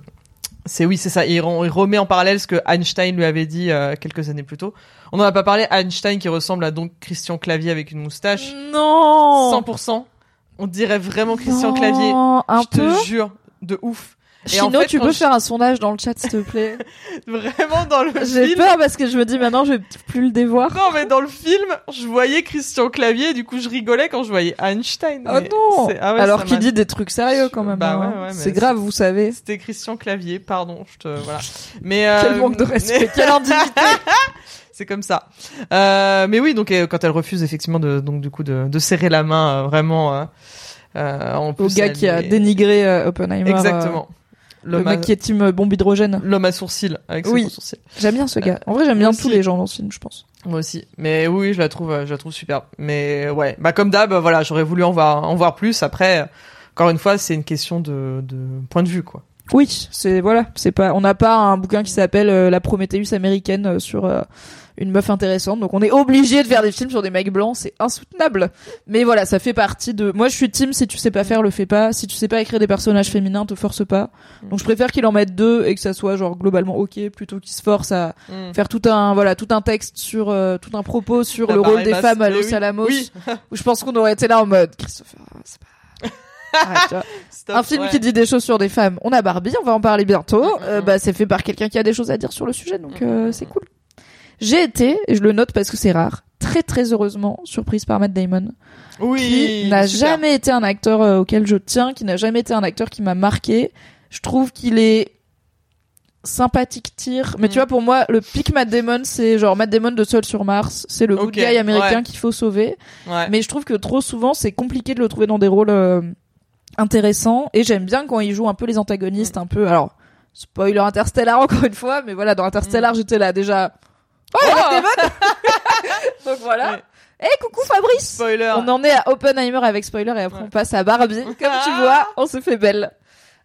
c'est oui, c'est ça. Il, rem- il remet en parallèle ce que Einstein lui avait dit euh, quelques années plus tôt. On n'en a pas parlé. Einstein qui ressemble à donc Christian Clavier avec une moustache. Non 100%. On dirait vraiment Christian Non, Clavier. Un je peu. te jure, de ouf. Chino, en fait, tu peux je- faire un sondage dans le chat, s'il te plaît. Vraiment dans le J'ai film. peur parce que je me dis maintenant, je vais plus le dévoir. Non, mais dans le film, je voyais Christian Clavier, et du coup, je rigolais quand je voyais Einstein. Oh non ah ouais, Alors qu'il dit des trucs sérieux quand même. Bah hein. ouais, ouais, c'est grave, vous savez. C'était Christian Clavier, pardon, je te voilà. Mais euh, Quel manque de respect, mais- quelle indignité. c'est comme ça. Euh, mais oui, donc euh, quand elle refuse effectivement de donc du coup de, de serrer la main euh, vraiment euh, euh, en Au plus, gars elle qui a dénigré Oppenheimer. exactement. Le mec à- qui est team euh, bombe hydrogène. l'homme à sourcil avec ses Oui. gros sourcils. J'aime bien ce gars. En vrai, j'aime bien tous les gens dans ce film, je pense. Moi aussi. Mais oui, je la trouve, euh, je la trouve superbe. Mais ouais, bah comme d'hab, voilà, j'aurais voulu en voir, en voir plus. Après, euh, encore une fois, c'est une question de, de point de vue, quoi. Oui, c'est voilà, c'est pas, on n'a pas un bouquin qui s'appelle euh, La Prométhéeus américaine euh, sur euh, une meuf intéressante, donc on est obligé de faire des films sur des mecs blancs, c'est insoutenable. Mais voilà, ça fait partie de. Moi, je suis team. Si tu sais pas faire, le fais pas. Si tu sais pas écrire des personnages féminins, te force pas. Donc je préfère qu'il en mette deux et que ça soit genre globalement ok, plutôt qu'il se force à Mm. faire tout un voilà tout un texte sur euh, tout un propos sur le rôle des femmes à Los oui. Alamos. Oui. Où je pense qu'on aurait été là en mode Christopher, c'est pas. Arrête. Stop, un film ouais. qui dit des choses sur des femmes. On a Barbie, on va en parler bientôt. Mm, mm, Euh, mm. bah, c'est fait par quelqu'un qui a des choses à dire sur le sujet, donc Mm, euh, mm, c'est mm. cool. J'ai été, et je le note parce que c'est rare, très très heureusement surprise par Matt Damon, Oui. qui n'a jamais été un acteur euh, auquel je tiens, qui n'a jamais été un acteur qui m'a marqué. Je trouve qu'il est sympathique tir mais Mm. tu vois pour moi le pic Matt Damon c'est genre Matt Damon de Seul sur Mars c'est le good Ok, guy américain ouais. qu'il faut sauver Ouais. mais je trouve que trop souvent, c'est compliqué de le trouver dans des rôles euh, intéressants. Et j'aime bien quand il joue un peu les antagonistes, un peu. Alors, spoiler Interstellar encore une fois, mais voilà, dans Interstellar, j'étais là déjà. Oh, Matt Damon Donc voilà. Eh, coucou Fabrice Spoiler. On en est à Oppenheimer avec spoiler et après Ouais. on passe à Barbie. Comme tu vois, on se fait belle.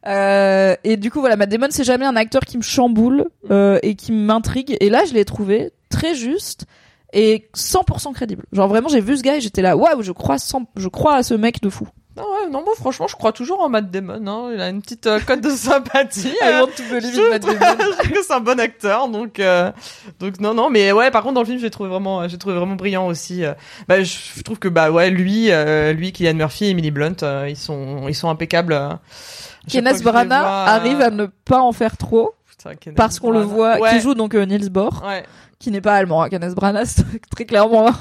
Euh, et du coup voilà, Matt Damon c'est jamais un acteur qui me chamboule euh, et qui m'intrigue. Et là je l'ai trouvé très juste et 100% crédible. Genre vraiment j'ai vu ce gars et j'étais là waouh je crois 100 je crois à ce mec de fou. Non, ouais, non, moi, franchement, je crois toujours en Matt Damon. Hein. Il a une petite euh, cote de sympathie. I euh, want to believe je Matt trouve- Damon. je trouve que c'est un bon acteur, donc euh, donc non non, mais ouais, par contre dans le film j'ai trouvé vraiment j'ai trouvé vraiment brillant aussi. euh. Bah je, trouve que bah ouais lui euh, lui Kylian Murphy et Emily Blunt euh, ils sont ils sont impeccables. euh. Kenneth Branagh vois, euh, arrive à ne pas en faire trop putain, Kenneth parce qu'on le voit Ouais. qui joue donc euh, Niels Bohr Ouais. qui n'est pas allemand hein, Kenneth Branagh très clairement un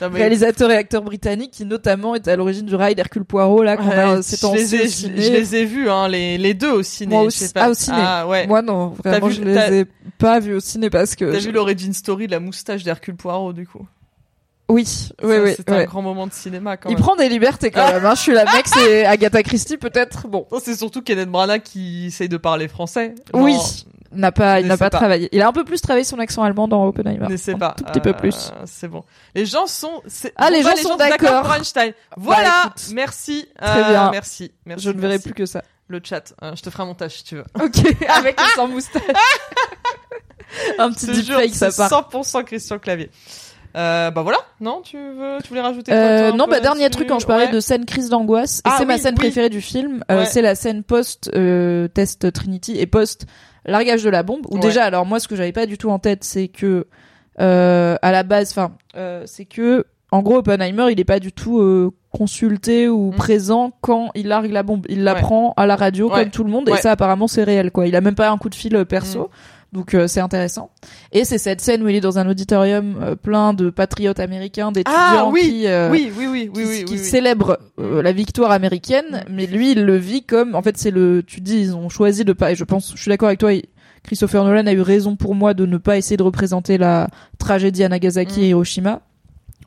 Non, mais- réalisateur et acteur britannique qui notamment est à l'origine du rail d'Hercule Poirot là qu'on Ouais, a ces je les ai, je, je les ai vus, hein, les, les deux au ciné. Moi je aussi. sais pas. Ah, au ciné. Ah, ouais. Moi non, vraiment vu- je les ai pas vus au ciné parce que T'as je- vu l'origin story de la moustache d'Hercule Poirot, du coup? oui, oui, Ça, oui. C'est un grand moment de cinéma, quand Il même. prend des libertés quand même. Hein. Je suis la mec, c'est Agatha Christie peut-être. Bon, c'est surtout Kenneth Branagh qui essaye de parler français. oui, n'a pas, il n'a pas, pas. travaillé. Il a un peu plus travaillé son accent allemand dans Oppenheimer. Ne sais Un pas. tout petit peu Euh, plus. C'est bon. Les gens sont. Ah, les gens bah, sont d'accord. pour Einstein. Voilà. Bah, écoute. merci. Très Euh, bien. Merci. Merci. je ne verrai plus que ça. le chat. Euh, je te ferai un montage si tu veux. Ok, avec et sans moustache. un petit deepfake, ça part. 100% Christian Clavier. Euh, bah voilà. Non, tu veux, tu voulais rajouter quoi, Euh, non, bah dernier truc quand je parlais Ouais. de scène crise d'angoisse, Ah c'est ma scène oui. préférée du film, euh, c'est la scène post euh, test Trinity et post largage de la bombe. Où Ouais. déjà, alors moi ce que j'avais pas du tout en tête, c'est que euh, à la base, enfin, euh, c'est que en gros Oppenheimer, il est pas du tout euh, consulté ou Mm. présent quand il largue la bombe. Il l'apprend à la radio comme tout le monde, et ça apparemment c'est réel quoi. Il a même pas un coup de fil perso. Mm. Donc euh, c'est intéressant. Et c'est cette scène où il est dans un auditorium euh, plein de patriotes américains, d'étudiants Ah, oui, qui, euh, Oui, oui, oui, oui, qui, oui, qui oui, oui. célèbre euh, la victoire américaine, Mm. mais lui il le vit comme en fait c'est le tu dis ils ont choisi de pas et je pense je suis d'accord avec toi Christopher Nolan a eu raison pour moi de ne pas essayer de représenter la tragédie à Nagasaki Mm. et Hiroshima.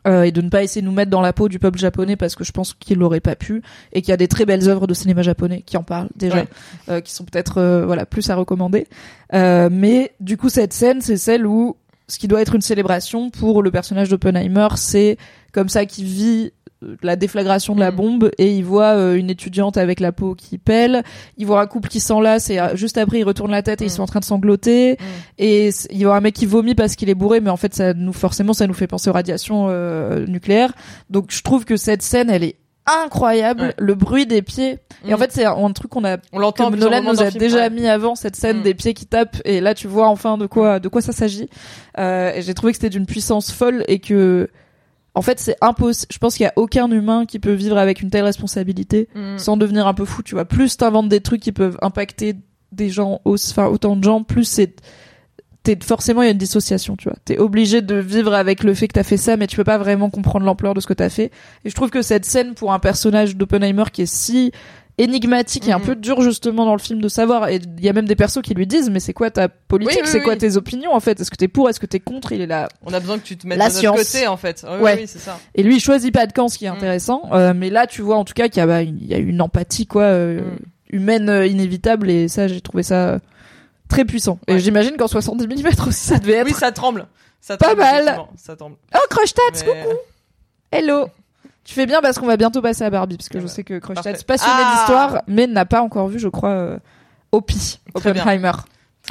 Euh, et de ne pas essayer de nous mettre dans la peau du peuple japonais parce que je pense qu'il l'aurait pas pu et qu'il y a des très belles œuvres de cinéma japonais qui en parlent déjà Ouais. euh, qui sont peut-être euh, voilà plus à recommander euh, mais du coup cette scène c'est celle où ce qui doit être une célébration pour le personnage d'Oppenheimer c'est comme ça qu'il vit la déflagration de la Mm. bombe et il voit euh, une étudiante avec la peau qui pèle il voit un couple qui s'enlace et euh, juste après il retourne la tête et ils Mm. sont en train de sangloter Mm. et il voit un mec qui vomit parce qu'il est bourré mais en fait ça nous forcément ça nous fait penser aux radiations euh, nucléaires donc je trouve que cette scène elle est incroyable Ouais. le bruit des pieds et en fait c'est un, truc qu'on a on l'entend Nolan nous a film, déjà ouais. mis avant cette scène des pieds qui tapent et là tu vois enfin de quoi de quoi ça s'agit euh, et j'ai trouvé que c'était d'une puissance folle et que en fait c'est impossible je pense qu'il y a aucun humain qui peut vivre avec une telle responsabilité Mm. sans devenir un peu fou tu vois. Plus t'inventes des trucs qui peuvent impacter des gens enfin autant de gens plus c'est t'es forcément il y a une dissociation tu vois. T'es obligé de vivre avec le fait que t'as fait ça mais tu peux pas vraiment comprendre l'ampleur de ce que t'as fait. Et je trouve que cette scène pour un personnage d'Oppenheimer qui est si énigmatique et un Mhm. peu dur justement dans le film de savoir et il y a même des persos qui lui disent mais c'est quoi ta politique? Oui, oui, c'est quoi tes opinions en fait? Est-ce que t'es pour? Est-ce que t'es contre? Il est là On a besoin que tu te mettes La de notre science. côté, en fait. Oui, Ouais. c'est ça. et lui il choisit pas de camp ce qui est Mm. intéressant Euh, mais là tu vois en tout cas qu'il y a bah, une- il y a une empathie quoi euh, Mm. humaine euh, inévitable et ça j'ai trouvé ça très puissant et j'imagine qu'en 70 mm aussi ça devait être Oui, ça tremble. Ça Pas mal. Ça tremble. oh Crush Tats Mais- hello tu fais bien parce qu'on va bientôt passer à Barbie parce que je sais que Crush Parfait. Tats passionné Ah d'histoire mais n'a pas encore vu je crois euh, Opi, Très bien. Oppenheimer.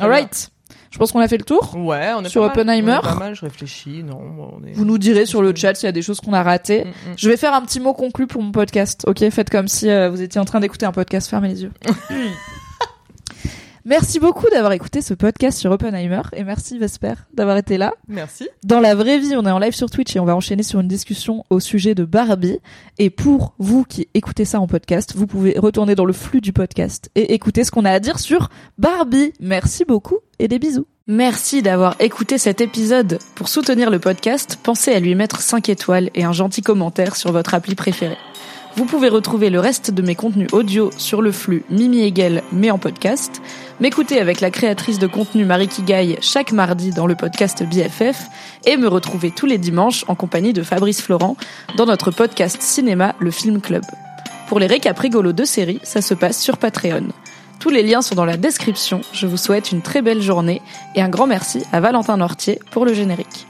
Alright. Je pense qu'on a fait le tour. Ouais, on est Sur pas mal. Oppenheimer. On est pas mal, je réfléchis, non, on est... Vous nous direz sur le chat s'il y a des choses qu'on a ratées. Mm, mm. Je vais faire un petit mot conclu pour mon podcast. Ok, faites comme si euh, vous étiez en train d'écouter un podcast. Fermez les yeux. merci beaucoup d'avoir écouté ce podcast sur Oppenheimer et merci Vesper d'avoir été là. Merci. Dans la vraie vie, on est en live sur Twitch et on va enchaîner sur une discussion au sujet de Barbie. Et pour vous qui écoutez ça en podcast, vous pouvez retourner dans le flux du podcast et écouter ce qu'on a à dire sur Barbie. Merci beaucoup et des bisous. Merci d'avoir écouté cet épisode. Pour soutenir le podcast, pensez à lui mettre 5 étoiles et un gentil commentaire sur votre appli préférée. Vous pouvez retrouver le reste de mes contenus audio sur le flux Mimi Hegel, mais en podcast, m'écouter avec la créatrice de contenu Marie Kigaille chaque mardi dans le podcast BFF et me retrouver tous les dimanches en compagnie de Fabrice Florent dans notre podcast cinéma Le Film Club. Pour les récaps rigolos de séries, ça se passe sur Patreon. Tous les liens sont dans la description. Je vous souhaite une très belle journée et un grand merci à Valentin Nortier pour le générique.